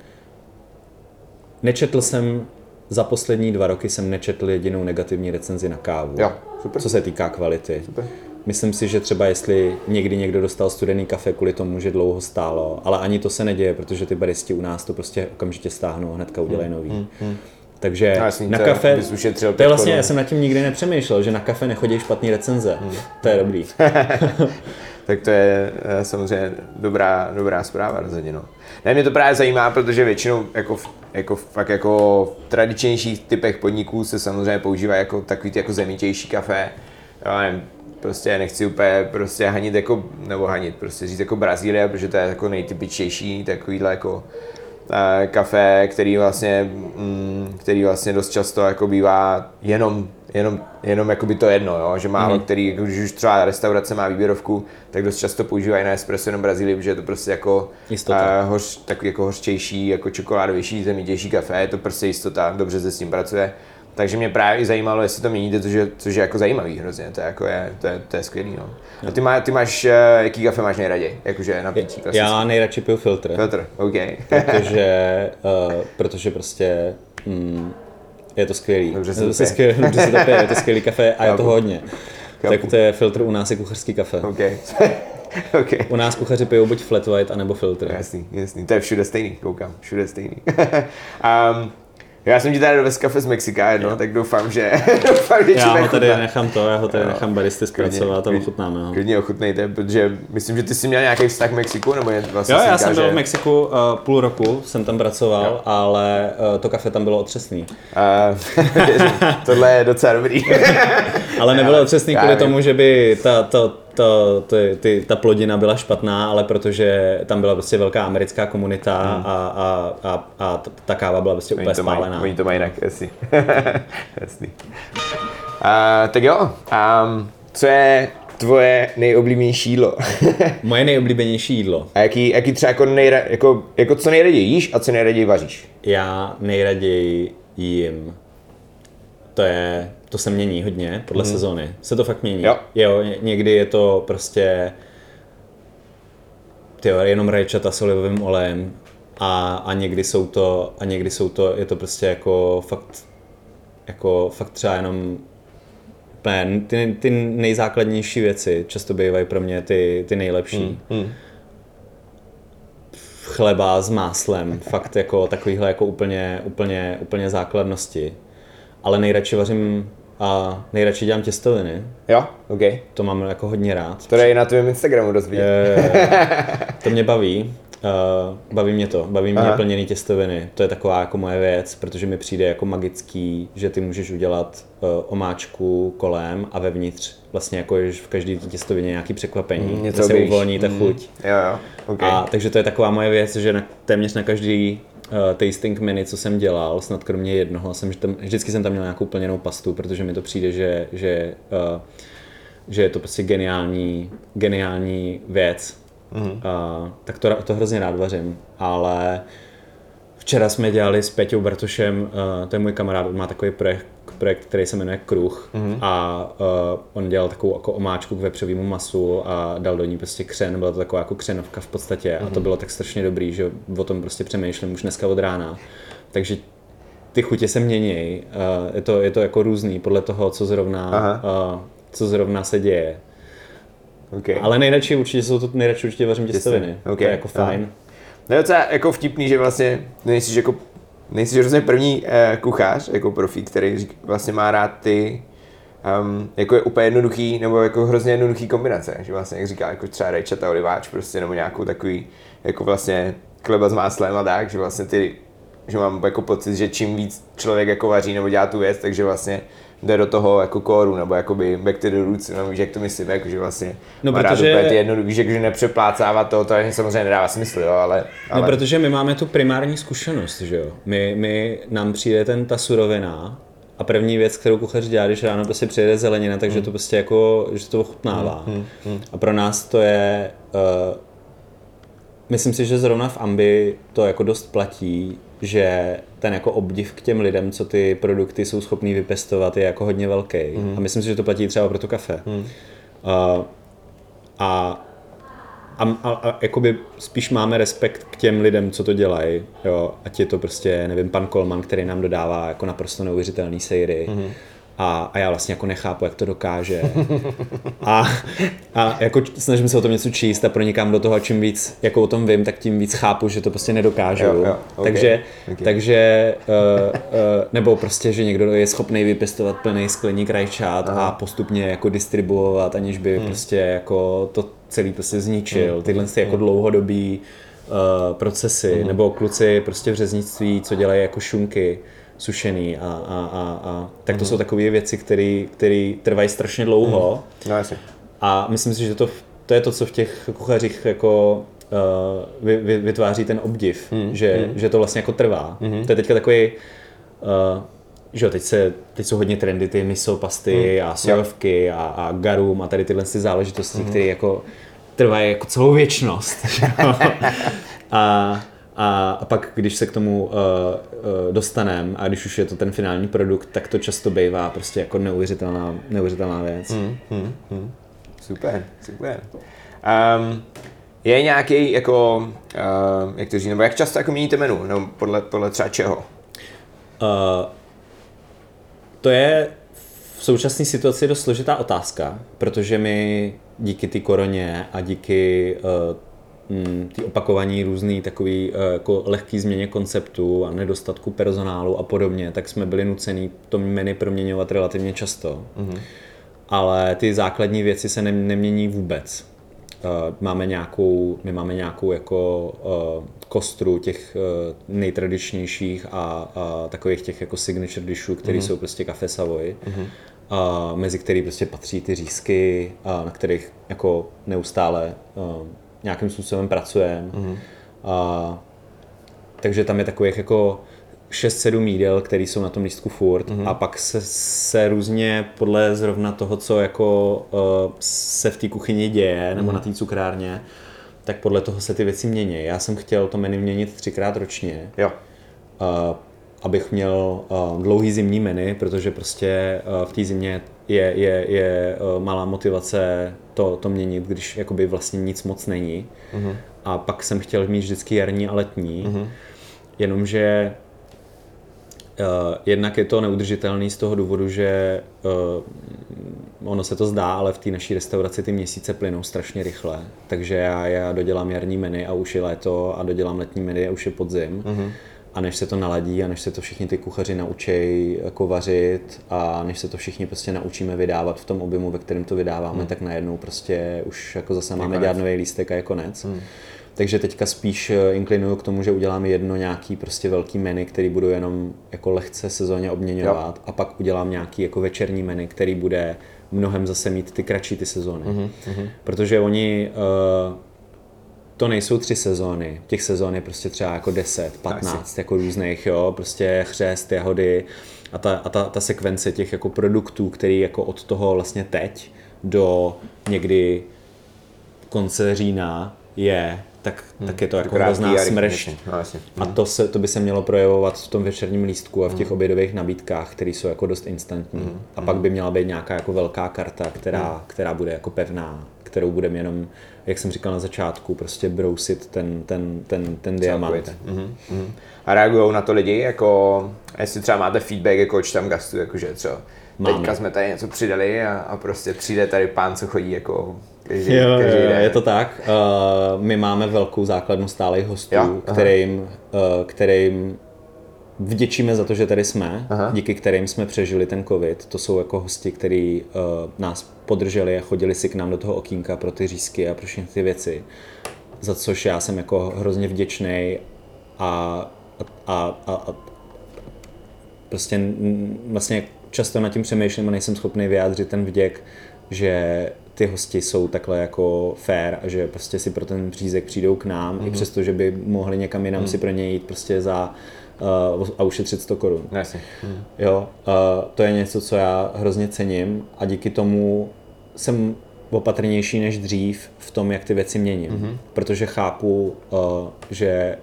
nečetl jsem za poslední dva roky jsem nečetl jedinou negativní recenzi na kávu. Jo, super. Co se týká kvality. Super. Myslím si, že třeba jestli někdy někdo dostal studený kafe kvůli tomu, že dlouho stálo, ale ani to se neděje, protože ty baristi u nás to prostě okamžitě stáhnou a hnedka udělají nový. Takže No jasný, na to je, kafe, to je vlastně, já jsem nad tím nikdy nepřemýšlel, že na kafe nechodí špatný recenze. To je dobrý. tak to je eh, samozřejmě dobrá, dobrá zpráva rozhodně. No. Ne, mě to právě zajímá, protože většinou jako, v- jako fakt jako v tradičnějších typech podniků se samozřejmě používá jako takový ty jako zemitější kafe. Já nevím, prostě nechci úplně prostě hanit jako, nebo hanit, prostě říct jako Brazílie, protože to je jako nejtypičtější takovýhle jako eh, kafe, který vlastně, mm, který vlastně dost často jako bývá jenom, jenom, jenom jakoby to jedno, jo? že málo mm. který, jako když už třeba restaurace má výběrovku, tak dost často používají na espresso jenom Brazílii, protože je to prostě jako eh, hoř, takový jako hořčejší, jako čokoládovější, zemitější kafe, je to prostě jistota, dobře se s tím pracuje. Takže mě právě i zajímalo, jestli to měníte, což je, což je jako zajímavý hrozně, to je, jako je, to je, to je skvělý. No. A ty, má, ty máš, eh, jaký kafe máš nejraději? Jakože na pití klasicky? Já nejradši piju filtr. Filtr, OK. protože, uh, protože prostě mm, je to skvělý. Dobře se Je to pije. skvělý, dobře se to pije, je to skvělý kafe a je to hodně. Chápu. Tak to je filtr u nás je kuchařský kafe. OK. okay. U nás kuchaři pijou buď flat white, anebo filtr. Jasný, jasný. To je všude stejný, koukám. Všude stejný. um, já jsem ti tady dovez kafe z Mexika jedno, tak doufám, že doufám, že Já ho tady chutnat. nechám to, já ho tady Jo. nechám baristy zpracovat a ochutnáme ho. Klidně ochutnejte, protože myslím, že ty jsi měl nějaký vztah k Mexiku, nebo je vlastně Jo, já jsem byl že- v Mexiku uh, půl roku, jsem tam pracoval, ale uh, to kafe tam bylo otřesný. Uh, tohle je docela dobrý. Ale nebylo otřesný kvůli tomu, že by ta, ta, ta, ty, ty, ta plodina byla špatná, ale protože tam byla prostě velká americká komunita a, a, a, a t- ta káva byla prostě Oni úplně to, mají, spálená. oni to mají jinak, jasný. jasný. Uh, tak jo, um, co je tvoje nejoblíbenější jídlo? Moje nejoblíbenější jídlo. a jaký, jaký třeba jako, nejra, jako, jako co nejraději jíš a co nejraději vaříš? Já nejraději jim. To je, to se mění hodně podle mm. sezóny. Se to fakt mění. Jo. jo ně- někdy je to prostě tyjo, jenom rajčata s olivovým olejem a, a někdy jsou to, a někdy jsou to, je to prostě jako fakt, jako fakt třeba jenom úplně ty, ty nejzákladnější věci často bývají pro mě ty, ty nejlepší. Mm. Chleba s máslem, fakt jako takovýhle jako úplně, úplně, úplně základnosti. Ale nejradši vařím a nejradši dělám těstoviny. Jo, OK. To mám jako hodně rád. To je na tvém Instagramu dost vidět. Eh, to mě baví. Uh, baví mě to, baví mě Aha. plněný těstoviny. To je taková jako moje věc, protože mi přijde jako magický, že ty můžeš udělat uh, omáčku kolem a vevnitř vlastně jako je v každé těstovině nějaký překvapení, Mm, se uvolní ta Mm. chuť. Jo, jo, OK. A, takže to je taková moje věc, že na, téměř na každý tasting menu, co jsem dělal, snad kromě jednoho, jsem tam, vždycky jsem tam měl nějakou plněnou pastu, protože mi to přijde, že, že, uh, že je to prostě geniální, geniální věc. Uh, tak to, to hrozně rád vařím, ale včera jsme dělali s Peťou Bartošem, uh, to je můj kamarád, on má takový projekt, projekt který se jmenuje Kruh mm. a uh, on dělal takovou jako omáčku k vepřovému masu a dal do ní prostě křen, byla to taková jako křenovka v podstatě mm. a to bylo tak strašně dobrý, že o tom prostě přemýšlím už dneska od rána. Takže ty chutě se mění, uh, je, to, je to jako různý podle toho, co zrovna, uh, co zrovna se děje. okay. Ale nejradši určitě jsou to nejradši určitě vařím těstoviny. Těstoviny, ok, To je jako aha. fajn. No je docela jako vtipný, že vlastně nejsi jako nejsi hrozně první eh, kuchař, jako profík, který řík, vlastně má rád ty um, jako je úplně jednoduchý, nebo jako hrozně jednoduchý kombinace, že vlastně jak říká, jako třeba rajčata, oliváč, prostě, nebo nějakou takový, jako vlastně chleba s máslem a tak, že vlastně ty, že mám jako pocit, že čím víc člověk jako vaří nebo dělá tu věc, takže vlastně jde do toho jako kóru, nebo jakoby back to the roots, no, víš, jak to myslím, jako, že vlastně No, má rád protože- ty jednoduchý, víš, jako, že nepřeplácává to, to samozřejmě nedává smysl, jo, ale, ale No, protože my máme tu primární zkušenost, že jo. My, my, nám přijde ten, ta surovina a první věc, kterou kuchař dělá, když ráno prostě přijede zelenina, takže Hmm. to prostě jako, že to ochutnává. A pro nás to je, uh, myslím si, že zrovna v Ambi to jako dost platí, že ten jako obdiv k těm lidem, co ty produkty jsou schopný vypestovat, je jako hodně velký. Hmm. A myslím si, že to platí třeba pro to kafe. Uh, a a, a, a jakoby spíš máme respekt k těm lidem, co to dělají, jo, ať je to prostě, nevím, pan Kolman, který nám dodává jako naprosto neuvěřitelný sejry mm-hmm. A, a já vlastně jako nechápu, jak to dokáže a, a jako snažím se o tom něco číst a pronikám do toho a čím víc jako o tom vím, tak tím víc chápu, že to prostě nedokážu, Jo, jo, ok, takže, ok. takže uh, uh, nebo prostě, že někdo je schopný vypěstovat plný skleník rajčat a postupně jako distribuovat, aniž by Hmm. prostě jako to celý prostě zničil. Tyhle ty jako dlouhodobý uh, procesy, Hmm. nebo kluci prostě v řeznictví, co dělají jako šunky sušený a, a, a, a tak to jsou takové věci, které trvají strašně dlouho no jasně. a myslím si, že to, to je to, co v těch kuchařích jako uh, vy, vy, vytváří ten obdiv, Hmm. že, že to vlastně jako trvá. To je teďka takový, uh, že jo, teď, se, teď jsou hodně trendy ty miso pasty Hmm. a sojovky a, a garum a tady tyhle ty záležitosti, Hmm. které jako trvají jako celou věčnost. a, a, a pak, když se k tomu uh, uh, dostaneme a když už je to ten finální produkt, tak to často bývá prostě jako neuvěřitelná, neuvěřitelná věc. Hmm. Super, super. Um, je nějaký jako, uh, jak to říct, nebo jak často jako měníte menu, nebo podle, podle třeba čeho? Uh, to je v současné situaci dost složitá otázka, protože my díky té koroně a díky uh, ty opakovaní různý takový uh, jako lehký změně konceptu a nedostatku personálu a podobně, tak jsme byli nuceni to menu proměňovat relativně často. Mm-hmm. Ale ty základní věci se ne, nemění vůbec. Uh, máme nějakou, my máme nějakou jako uh, kostru těch nejtradičnějších a, a takových těch jako signature dishů, které mm-hmm. jsou prostě kafe Savoy. Mm-hmm a mezi který prostě patří ty řízky, a na kterých jako neustále nějakým způsobem pracujeme. Mm-hmm. A, takže tam je takových jako 6-7 jídel, které jsou na tom lístku furt mm-hmm. a pak se, se různě podle zrovna toho, co jako uh, se v té kuchyni děje nebo mm-hmm. na té cukrárně, tak podle toho se ty věci mění. Já jsem chtěl to menu měnit třikrát ročně. Jo. Uh, abych měl uh, dlouhý zimní menu, protože prostě uh, v té zimě je, je, je uh, malá motivace to, to měnit, když jakoby vlastně nic moc není. Uh-huh. A pak jsem chtěl mít vždycky jarní a letní, uh-huh. jenomže uh, jednak je to neudržitelný z toho důvodu, že uh, ono se to zdá, ale v té naší restauraci ty měsíce plynou strašně rychle. Takže já, já dodělám jarní menu a už je léto a dodělám letní menu a už je podzim. Uh-huh a než se to naladí a než se to všichni ty kuchaři naučí jako vařit a než se to všichni prostě naučíme vydávat v tom objemu, ve kterém to vydáváme, hmm. tak najednou prostě už jako zase máme dělat nový lístek a je konec. Hmm. Takže teďka spíš eh, inklinuju k tomu, že uděláme jedno nějaký prostě velký menu, který budu jenom jako lehce sezóně obměňovat jo. a pak udělám nějaký jako večerní menu, který bude mnohem zase mít ty kratší ty sezóny. Mm-hmm. Protože oni uh, to nejsou tři sezóny, těch sezón je prostě třeba jako 10, 15 jako různých, jo, prostě chřest, jahody a ta, a ta, ta sekvence těch jako produktů, který jako od toho vlastně teď do někdy konce října je, tak, hmm. tak je to jako hrozná smršť. No, a to, se, to by se mělo projevovat v tom večerním lístku a v těch hmm. obědových nabídkách, které jsou jako dost instantní. Hmm. A pak by měla být nějaká jako velká karta, která, hmm. která bude jako pevná, kterou budeme jenom jak jsem říkal na začátku, prostě brousit ten, ten, ten, ten diamant. Mm-hmm. A reagují na to lidi, jako jestli třeba máte feedback, jako tam gastu, jakože třeba Máme. teďka jsme tady něco přidali a, a prostě přijde tady pán, co chodí jako každý, jo, každý jo, je to tak. Uh, my máme velkou základnu stálých hostů, jo? kterým, uh, kterým vděčíme za to, že tady jsme, Aha. díky kterým jsme přežili ten covid. To jsou jako hosti, kteří uh, nás podrželi a chodili si k nám do toho okýnka pro ty řízky a pro všechny ty věci. Za což já jsem jako hrozně vděčný a, a, a, a prostě vlastně často nad tím přemýšlím a nejsem schopný vyjádřit ten vděk, že ty hosti jsou takhle jako fair a že prostě si pro ten přízek přijdou k nám, mm-hmm. i mhm. přesto, že by mohli někam jinam mm. si pro něj jít prostě za uh, a ušetřit 100 korun. Hmm. Jo, uh, to je něco, co já hrozně cením a díky tomu jsem opatrnější než dřív v tom, jak ty věci měním. Mm-hmm. Protože chápu, uh, že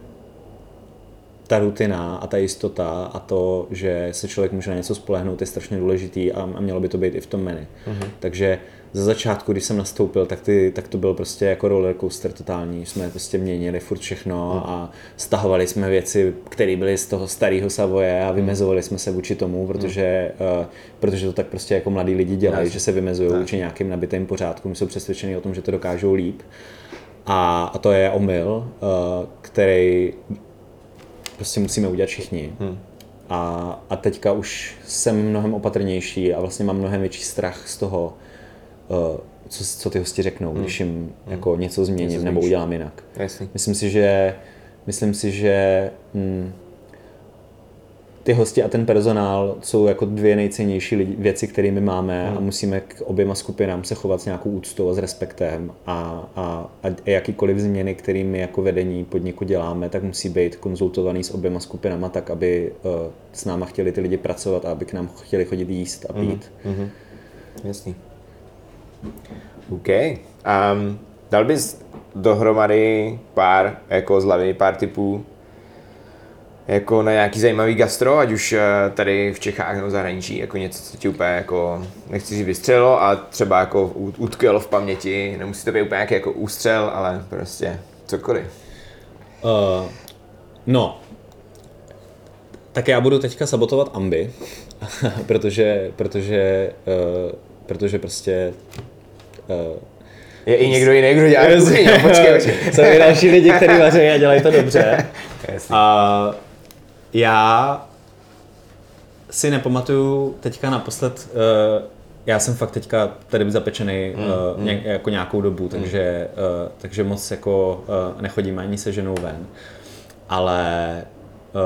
ta rutina a ta jistota a to, že se člověk může na něco spolehnout, je strašně důležitý a, a mělo by to být i v tom menu. Mm-hmm. Takže ze začátku, když jsem nastoupil, tak, ty, tak to byl prostě jako roller coaster totální. Jsme prostě měnili furt všechno mm. a stahovali jsme věci, které byly z toho starého Savoje a vymezovali jsme se vůči tomu, protože, mm. uh, protože to tak prostě jako mladí lidi dělají, yes. že se vymezují vůči nějakým nabitým pořádkům, jsou přesvědčeni o tom, že to dokážou líp. A, a to je omyl, uh, který prostě musíme udělat všichni. Hmm. A, a teďka už jsem mnohem opatrnější a vlastně mám mnohem větší strach z toho, co, co ty hosti řeknou, hmm. když jim hmm. jako něco změním něco nebo udělám jinak. Jasný. Myslím si, že myslím si, že hm, ty hosti a ten personál jsou jako dvě nejcennější lidi, věci, které my máme hmm. a musíme k oběma skupinám se chovat s nějakou úctou a s respektem a, a, a jakýkoliv změny, které my jako vedení podniku děláme, tak musí být konzultovaný s oběma skupinama tak, aby uh, s náma chtěli ty lidi pracovat a aby k nám chtěli chodit jíst a pít. Hmm. Hmm. Jasný. OK. Um, dal bys dohromady pár, jako z hlavy, pár typů jako na nějaký zajímavý gastro, ať už eh, tady v Čechách nebo zahraničí, jako něco, co ti úplně jako, nechci říct vystřelilo a třeba jako utkvělo v paměti, nemusí to být úplně nějaký jako ústřel, ale prostě cokoliv. Uh, no, tak já budu teďka sabotovat amby, protože, protože, uh, protože prostě uh, Je i někdo jiný, kdo dělá kuchyň, no, počkej, počkej. Jsou i další lidi, kteří vaří a dělají to dobře. A já si nepamatuju teďka naposled, uh, já jsem fakt teďka tady zapečený uh, ně, jako nějakou dobu, takže, uh, takže moc jako uh, nechodím ani se ženou ven. Ale uh,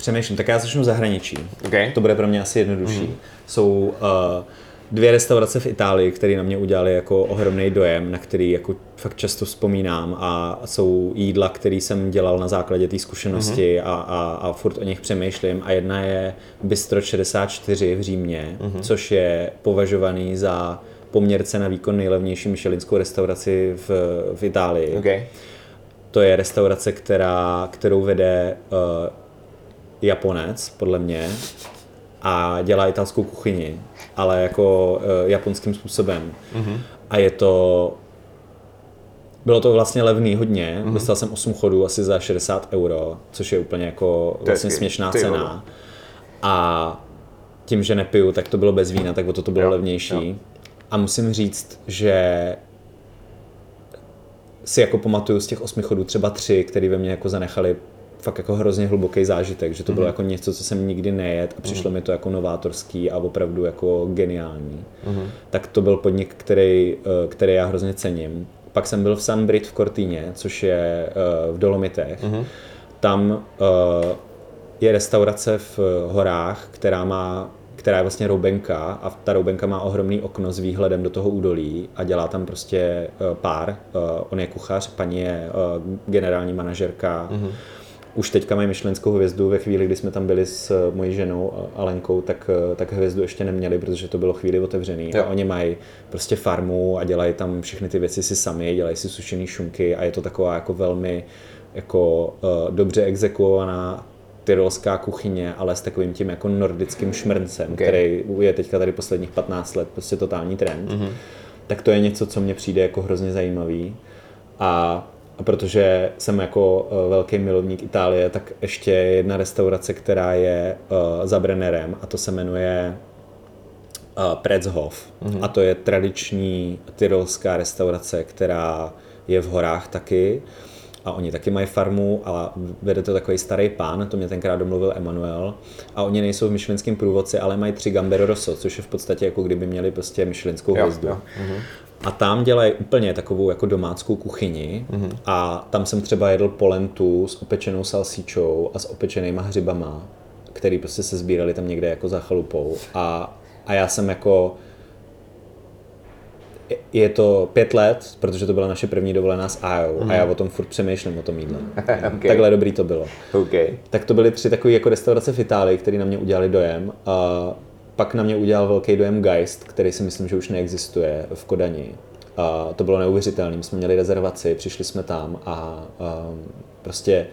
přemýšlím, tak já začnu zahraničí. Okay. To bude pro mě asi jednodušší. Mm. Jsou uh, dvě restaurace v Itálii, které na mě udělaly jako ohromný dojem, na který jako fakt často vzpomínám a jsou jídla, které jsem dělal na základě té zkušenosti mm. a, a, a furt o nich přemýšlím. A jedna je Bistro 64 v Římě, mm. což je považovaný za poměrce na výkon nejlevnější myšelinskou restauraci v, v Itálii. Okay. To je restaurace, která, kterou vede uh, Japonec, podle mě, a dělá italskou kuchyni, ale jako uh, japonským způsobem. Mm-hmm. A je to... Bylo to vlastně levný hodně, mm-hmm. dostal jsem 8 chodů asi za 60 euro, což je úplně jako vlastně směšná cena. A tím, že nepiju, tak to bylo bez vína, tak o to to bylo jo, levnější. Jo. A musím říct, že si jako pamatuju z těch osmi chodů třeba tři, které ve mně jako zanechali fakt jako hrozně hluboký zážitek, že to bylo mm. jako něco, co jsem nikdy nejet a přišlo mm. mi to jako novátorský a opravdu jako geniální. Mm. Tak to byl podnik, který, eh, který já hrozně cením. Pak jsem byl v Sunbrit v Kortýně, což je eh, v Dolomitech. Mm. Tam eh, je restaurace v horách, která má která je vlastně roubenka a ta roubenka má ohromný okno s výhledem do toho údolí a dělá tam prostě pár. On je kuchař, paní je generální manažerka. Mm-hmm už teďka mají myšlenskou hvězdu. Ve chvíli, kdy jsme tam byli s eh, mojí ženou Alenkou, tak, eh, tak hvězdu ještě neměli, protože to bylo chvíli otevřený. Jo. A oni mají prostě farmu a dělají tam všechny ty věci si sami, dělají si sušený šunky a je to taková jako velmi jako uh, dobře exekuovaná tyrolská kuchyně, ale s takovým tím jako nordickým šmrncem, okay. který je teďka tady posledních 15 let prostě totální trend. Mm-hmm. Tak to je něco, co mně přijde jako hrozně zajímavý. A a protože jsem jako uh, velký milovník Itálie, tak ještě jedna restaurace, která je uh, za Brennerem a to se jmenuje uh, Pretzhof. Mm-hmm. A to je tradiční tyrolská restaurace, která je v horách taky. A oni taky mají farmu, ale vede to takový starý pán, to mě tenkrát domluvil Emanuel. A oni nejsou v myšlenském průvodci, ale mají tři Gambero Rosso, což je v podstatě jako kdyby měli prostě myšlenskou hvězdu. Jo, jo. Mm-hmm. A tam dělají úplně takovou jako domáckou kuchyni mm-hmm. a tam jsem třeba jedl polentu s opečenou salsíčou a s opečenýma hřibama, který prostě se sbírali tam někde jako za chalupou a, a já jsem jako je to pět let, protože to byla naše první dovolená s Ajou mm. a já o tom furt přemýšlím o tom jídle. okay. Takhle dobrý to bylo. Okay. Tak to byly tři takové jako restaurace v Itálii, které na mě udělali dojem. A pak na mě udělal velký dojem Geist, který si myslím, že už neexistuje v Kodani. A to bylo neuvěřitelné. My jsme měli rezervaci, přišli jsme tam a, a prostě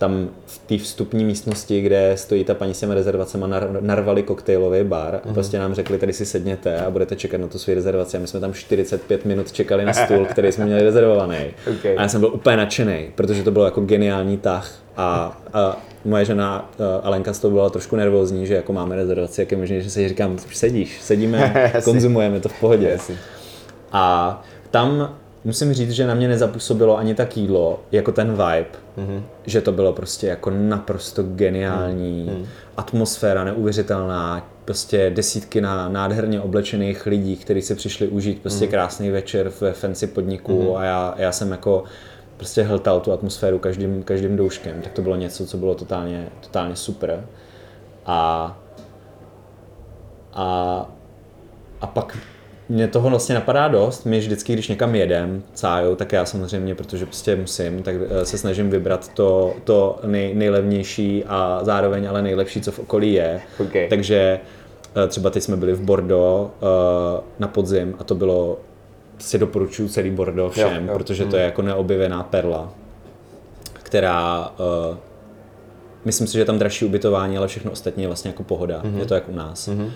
tam v té vstupní místnosti, kde stojí ta paní s těmi rezervacemi, narvali koktejlový bar a mm. prostě nám řekli, tady si sedněte a budete čekat na tu svou rezervaci. A my jsme tam 45 minut čekali na stůl, který jsme měli rezervovaný. Okay. A já jsem byl úplně nadšený, protože to bylo jako geniální tah. A, a moje žena Alenka z toho byla trošku nervózní, že jako máme rezervaci, jak je možné, že si říkám, sedíš, sedíme, konzumujeme to v pohodě. A tam musím říct, že na mě nezapůsobilo ani tak jídlo, jako ten vibe. Mm-hmm. Že to bylo prostě jako naprosto geniální. Mm-hmm. Atmosféra neuvěřitelná, prostě desítky na nádherně oblečených lidí, kteří si přišli užít prostě mm-hmm. krásný večer ve fancy podniku mm-hmm. a já, já jsem jako prostě hltal tu atmosféru každým, každým douškem. Tak to bylo něco, co bylo totálně, totálně super. A, a, a pak mě toho vlastně napadá dost. My vždycky, když někam jedem, cájou, tak já samozřejmě, protože prostě musím, tak eh, se snažím vybrat to, to nej, nejlevnější a zároveň ale nejlepší, co v okolí je. Okay. Takže eh, třeba teď jsme byli v Bordeaux eh, na podzim a to bylo, si doporučuju celý Bordeaux všem, jo, jo. protože to je hmm. jako neobjevená perla, která myslím si, že je tam dražší ubytování, ale všechno ostatní je vlastně jako pohoda. Mm-hmm. Je to jak u nás. Mm-hmm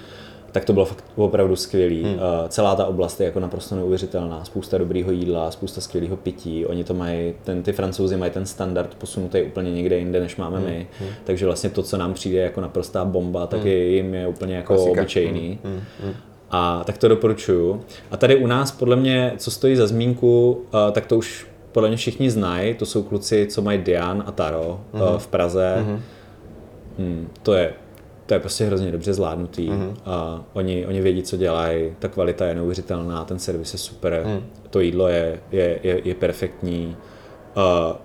tak to bylo fakt opravdu skvělý. Hmm. Uh, celá ta oblast je jako naprosto neuvěřitelná. Spousta dobrýho jídla, spousta skvělého pití. Oni to mají, ten, ty francouzi mají ten standard posunutý úplně někde jinde, než máme hmm. my. Hmm. Takže vlastně to, co nám přijde jako naprostá bomba, tak hmm. jim je úplně jako Klasika. obyčejný. Hmm. Hmm. A tak to doporučuju. A tady u nás podle mě, co stojí za zmínku, uh, tak to už podle mě všichni znají. To jsou kluci, co mají Dian a Taro uh, v Praze. Hmm, to je to je prostě hrozně dobře zvládnutý mm-hmm. a oni, oni vědí, co dělají, ta kvalita je neuvěřitelná, ten servis je super, mm. to jídlo je, je, je, je perfektní. Uh,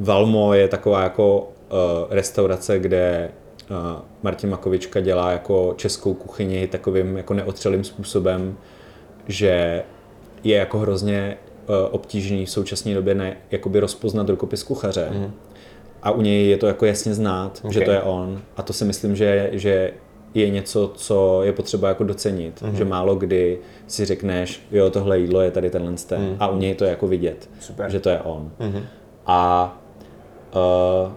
Valmo je taková jako uh, restaurace, kde uh, Martin Makovička dělá jako českou kuchyni takovým jako neotřelým způsobem, že je jako hrozně uh, obtížný v současné době ne, jakoby rozpoznat rukopis kuchaře. Mm a u něj je to jako jasně znát, okay. že to je on. A to si myslím, že, že je něco, co je potřeba jako docenit, mm-hmm. že málo kdy si řekneš, jo, tohle jídlo je tady tenhle ten mm-hmm. a u něj to je jako vidět, Super. že to je on. Mm-hmm. A uh,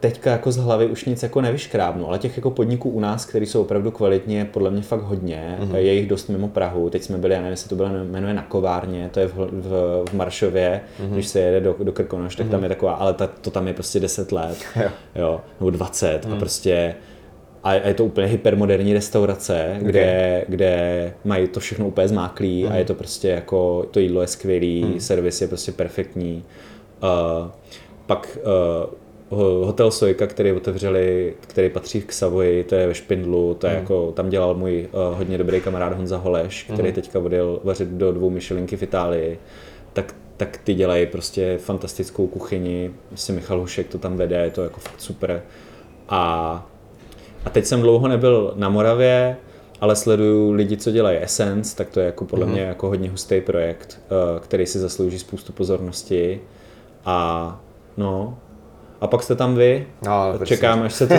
teďka jako z hlavy už nic jako nevyškrábnu, ale těch jako podniků u nás, které jsou opravdu kvalitně, podle mě fakt hodně, mm-hmm. je jich dost mimo Prahu. Teď jsme byli, já nevím, jestli to bylo jmenuje na kovárně, to je v, v, v Maršově, mm-hmm. když se jede do, do Krkonoš, tak mm-hmm. tam je taková, ale ta, to tam je prostě 10 let, jo, jo nebo 20 mm. a mhm. prostě a je to úplně hypermoderní restaurace, okay. kde, kde mají to všechno úplně zmáklý mm. a je to prostě jako, to jídlo je skvělý, mm. servis je prostě perfektní. Uh, pak uh, Hotel Sojka, který otevřeli, který patří k Savoji, to je ve Špindlu, to je mm. jako, tam dělal můj uh, hodně dobrý kamarád Honza Holeš, který mm. teďka odjel vařit do dvou myšelinky v Itálii, tak, tak ty dělají prostě fantastickou kuchyni, si Michal Hušek to tam vede, je to jako fakt super. A, a teď jsem dlouho nebyl na Moravě, ale sleduju lidi, co dělají Essence, tak to je jako podle mm. mě jako hodně hustý projekt, uh, který si zaslouží spoustu pozornosti. A no, a pak jste tam vy. No, čekám, až se to,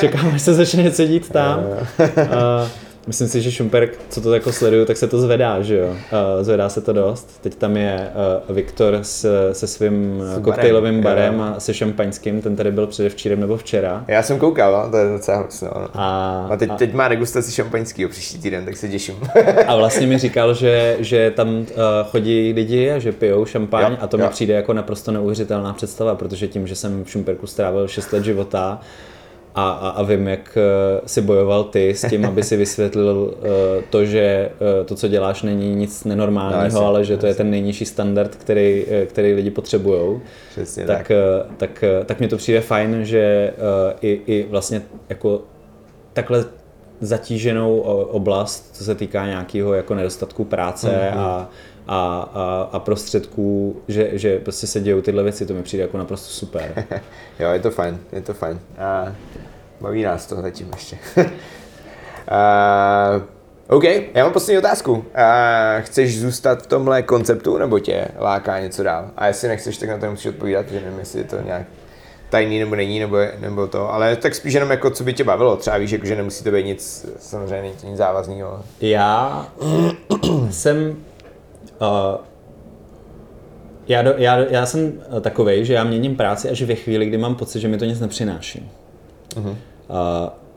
čekám, až se začne něco dít tam. a myslím si, že Šumperk, co to jako sleduju, tak se to zvedá, že jo. zvedá se to dost. Teď tam je Viktor s, se svým s koktejlovým barem, barem a se šampaňským, ten tady byl předevčírem nebo včera. Já jsem koukal, no, to je docela hnusno. No. A, a, teď, a, teď má degustaci šampaňského příští týden, tak se těším. a vlastně mi říkal, že, že tam uh, chodí lidi a že pijou šampaň jo, a to jo. mi přijde jako naprosto neuvěřitelná představa, protože tím, že jsem v Šumperku strávil 6 let života, a, a, a vím, jak uh, si bojoval ty s tím, aby si vysvětlil uh, to, že uh, to, co děláš, není nic nenormálního, no, ale že to je ten nejnižší standard, který, který lidi potřebují. tak, tak. Uh, tak, uh, tak mi to přijde fajn, že uh, i, i vlastně jako takhle zatíženou oblast, co se týká nějakého jako nedostatku práce mm-hmm. a, a, a, a prostředků, že, že prostě se dějou tyhle věci, to mi přijde jako naprosto super. jo, je to fajn, je to fajn. A baví nás to zatím ještě. uh, OK, já mám poslední otázku. Uh, chceš zůstat v tomhle konceptu, nebo tě láká něco dál? A jestli nechceš, tak na to musíš odpovídat, protože nevím, jestli je to nějak tajný nebo není, nebo, nebo to, ale tak spíš jenom jako, co by tě bavilo, třeba víš, jako, že nemusí to být nic, samozřejmě nic závazného. Já jsem Uh, já, do, já, já jsem takový, že já měním práci až ve chvíli, kdy mám pocit, že mi to nic nepřináší. Uh-huh. Uh,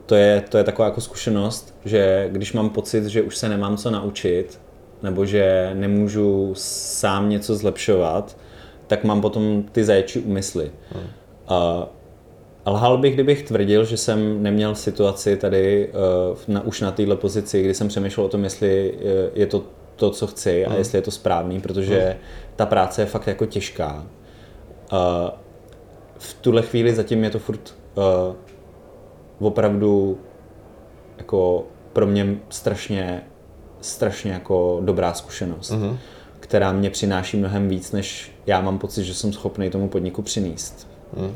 to, je, to je taková jako zkušenost, že když mám pocit, že už se nemám co naučit, nebo že nemůžu sám něco zlepšovat, tak mám potom ty zaječí úmysly. Uh-huh. Uh, Lhal bych, kdybych tvrdil, že jsem neměl situaci tady uh, na, už na této pozici, kdy jsem přemýšlel o tom, jestli je to to, co chci a mm. jestli je to správný, protože mm. ta práce je fakt jako těžká. Uh, v tuhle chvíli zatím je to furt uh, opravdu jako pro mě strašně, strašně jako dobrá zkušenost, mm. která mě přináší mnohem víc, než já mám pocit, že jsem schopný tomu podniku přinést. Mm. Uh,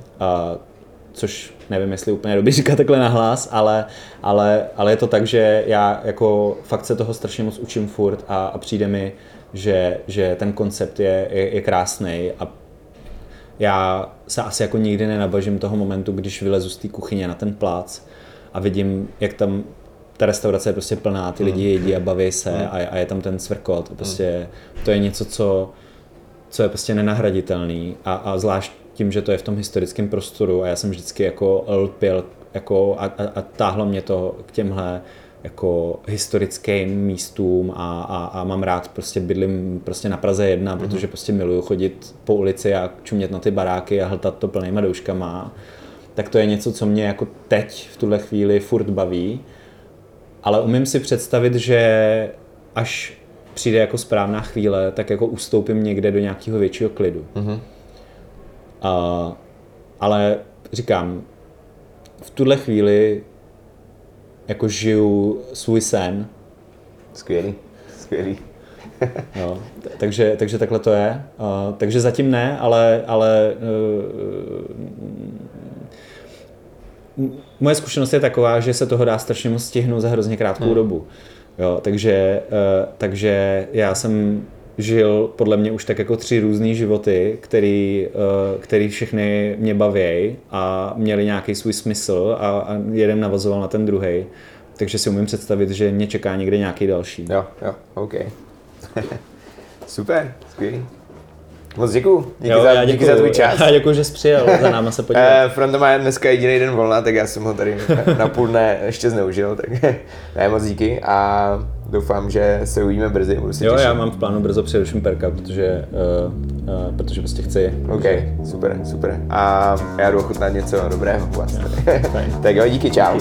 což nevím, jestli úplně dobrý říkat takhle nahlas, ale, ale, ale je to tak, že já jako fakt se toho strašně moc učím furt a, a přijde mi, že, že ten koncept je, je, je krásný a já se asi jako nikdy nenabažím toho momentu, když vylezu z té kuchyně na ten plác a vidím, jak tam ta restaurace je prostě plná, ty lidi jedí a baví se mm. a, a je tam ten cvrkot. Prostě to je něco, co, co je prostě nenahraditelný a, a zvlášť tím, že to je v tom historickém prostoru a já jsem vždycky jako lpěl jako a, a, a táhlo mě to k těmhle jako historickým místům a, a, a mám rád, prostě bydlím prostě na Praze jedna, mm-hmm. protože prostě miluju chodit po ulici a čumět na ty baráky a hltat to plnýma douškama tak to je něco, co mě jako teď v tuhle chvíli furt baví. Ale umím si představit, že až přijde jako správná chvíle, tak jako ustoupím někde do nějakého většího klidu. Mm-hmm. A, ale říkám, v tuhle chvíli jako žiju svůj sen. Skvělý, skvělý. No, t- takže, takže takhle to je. Uh, takže zatím ne, ale, ale uh, moje zkušenost je taková, že se toho dá strašně moc stihnout za hrozně krátkou hmm. dobu. Jo, takže, uh, takže já jsem žil podle mě už tak jako tři různé životy, který, uh, který všechny mě baví a měli nějaký svůj smysl a, a jeden navazoval na ten druhý. Takže si umím představit, že mě čeká někde nějaký další. Jo, jo, OK. Super, skvělý. Moc děkuju. Díky, za, já díky za tvůj čas. Já děkuji, že jsi přijel za náma se podívat. Eh, Fronto má dneska jediný den volna, tak já jsem ho tady na půl dne ještě zneužil, tak ne, moc díky a doufám, že se uvidíme brzy, budu se jo, těšit. já mám v plánu brzo přeruším perka, protože, uh, uh, protože prostě chci. OK, super, super. A já jdu ochutnat něco dobrého u vás. tak jo, díky, čau.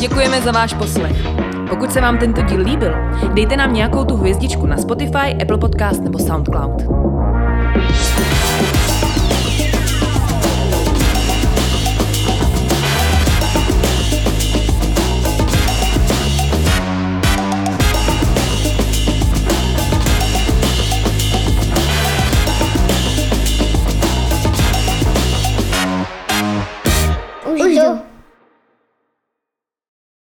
Děkujeme za váš poslech. Pokud se vám tento díl líbil, dejte nám nějakou tu hvězdičku na Spotify, Apple Podcast nebo SoundCloud.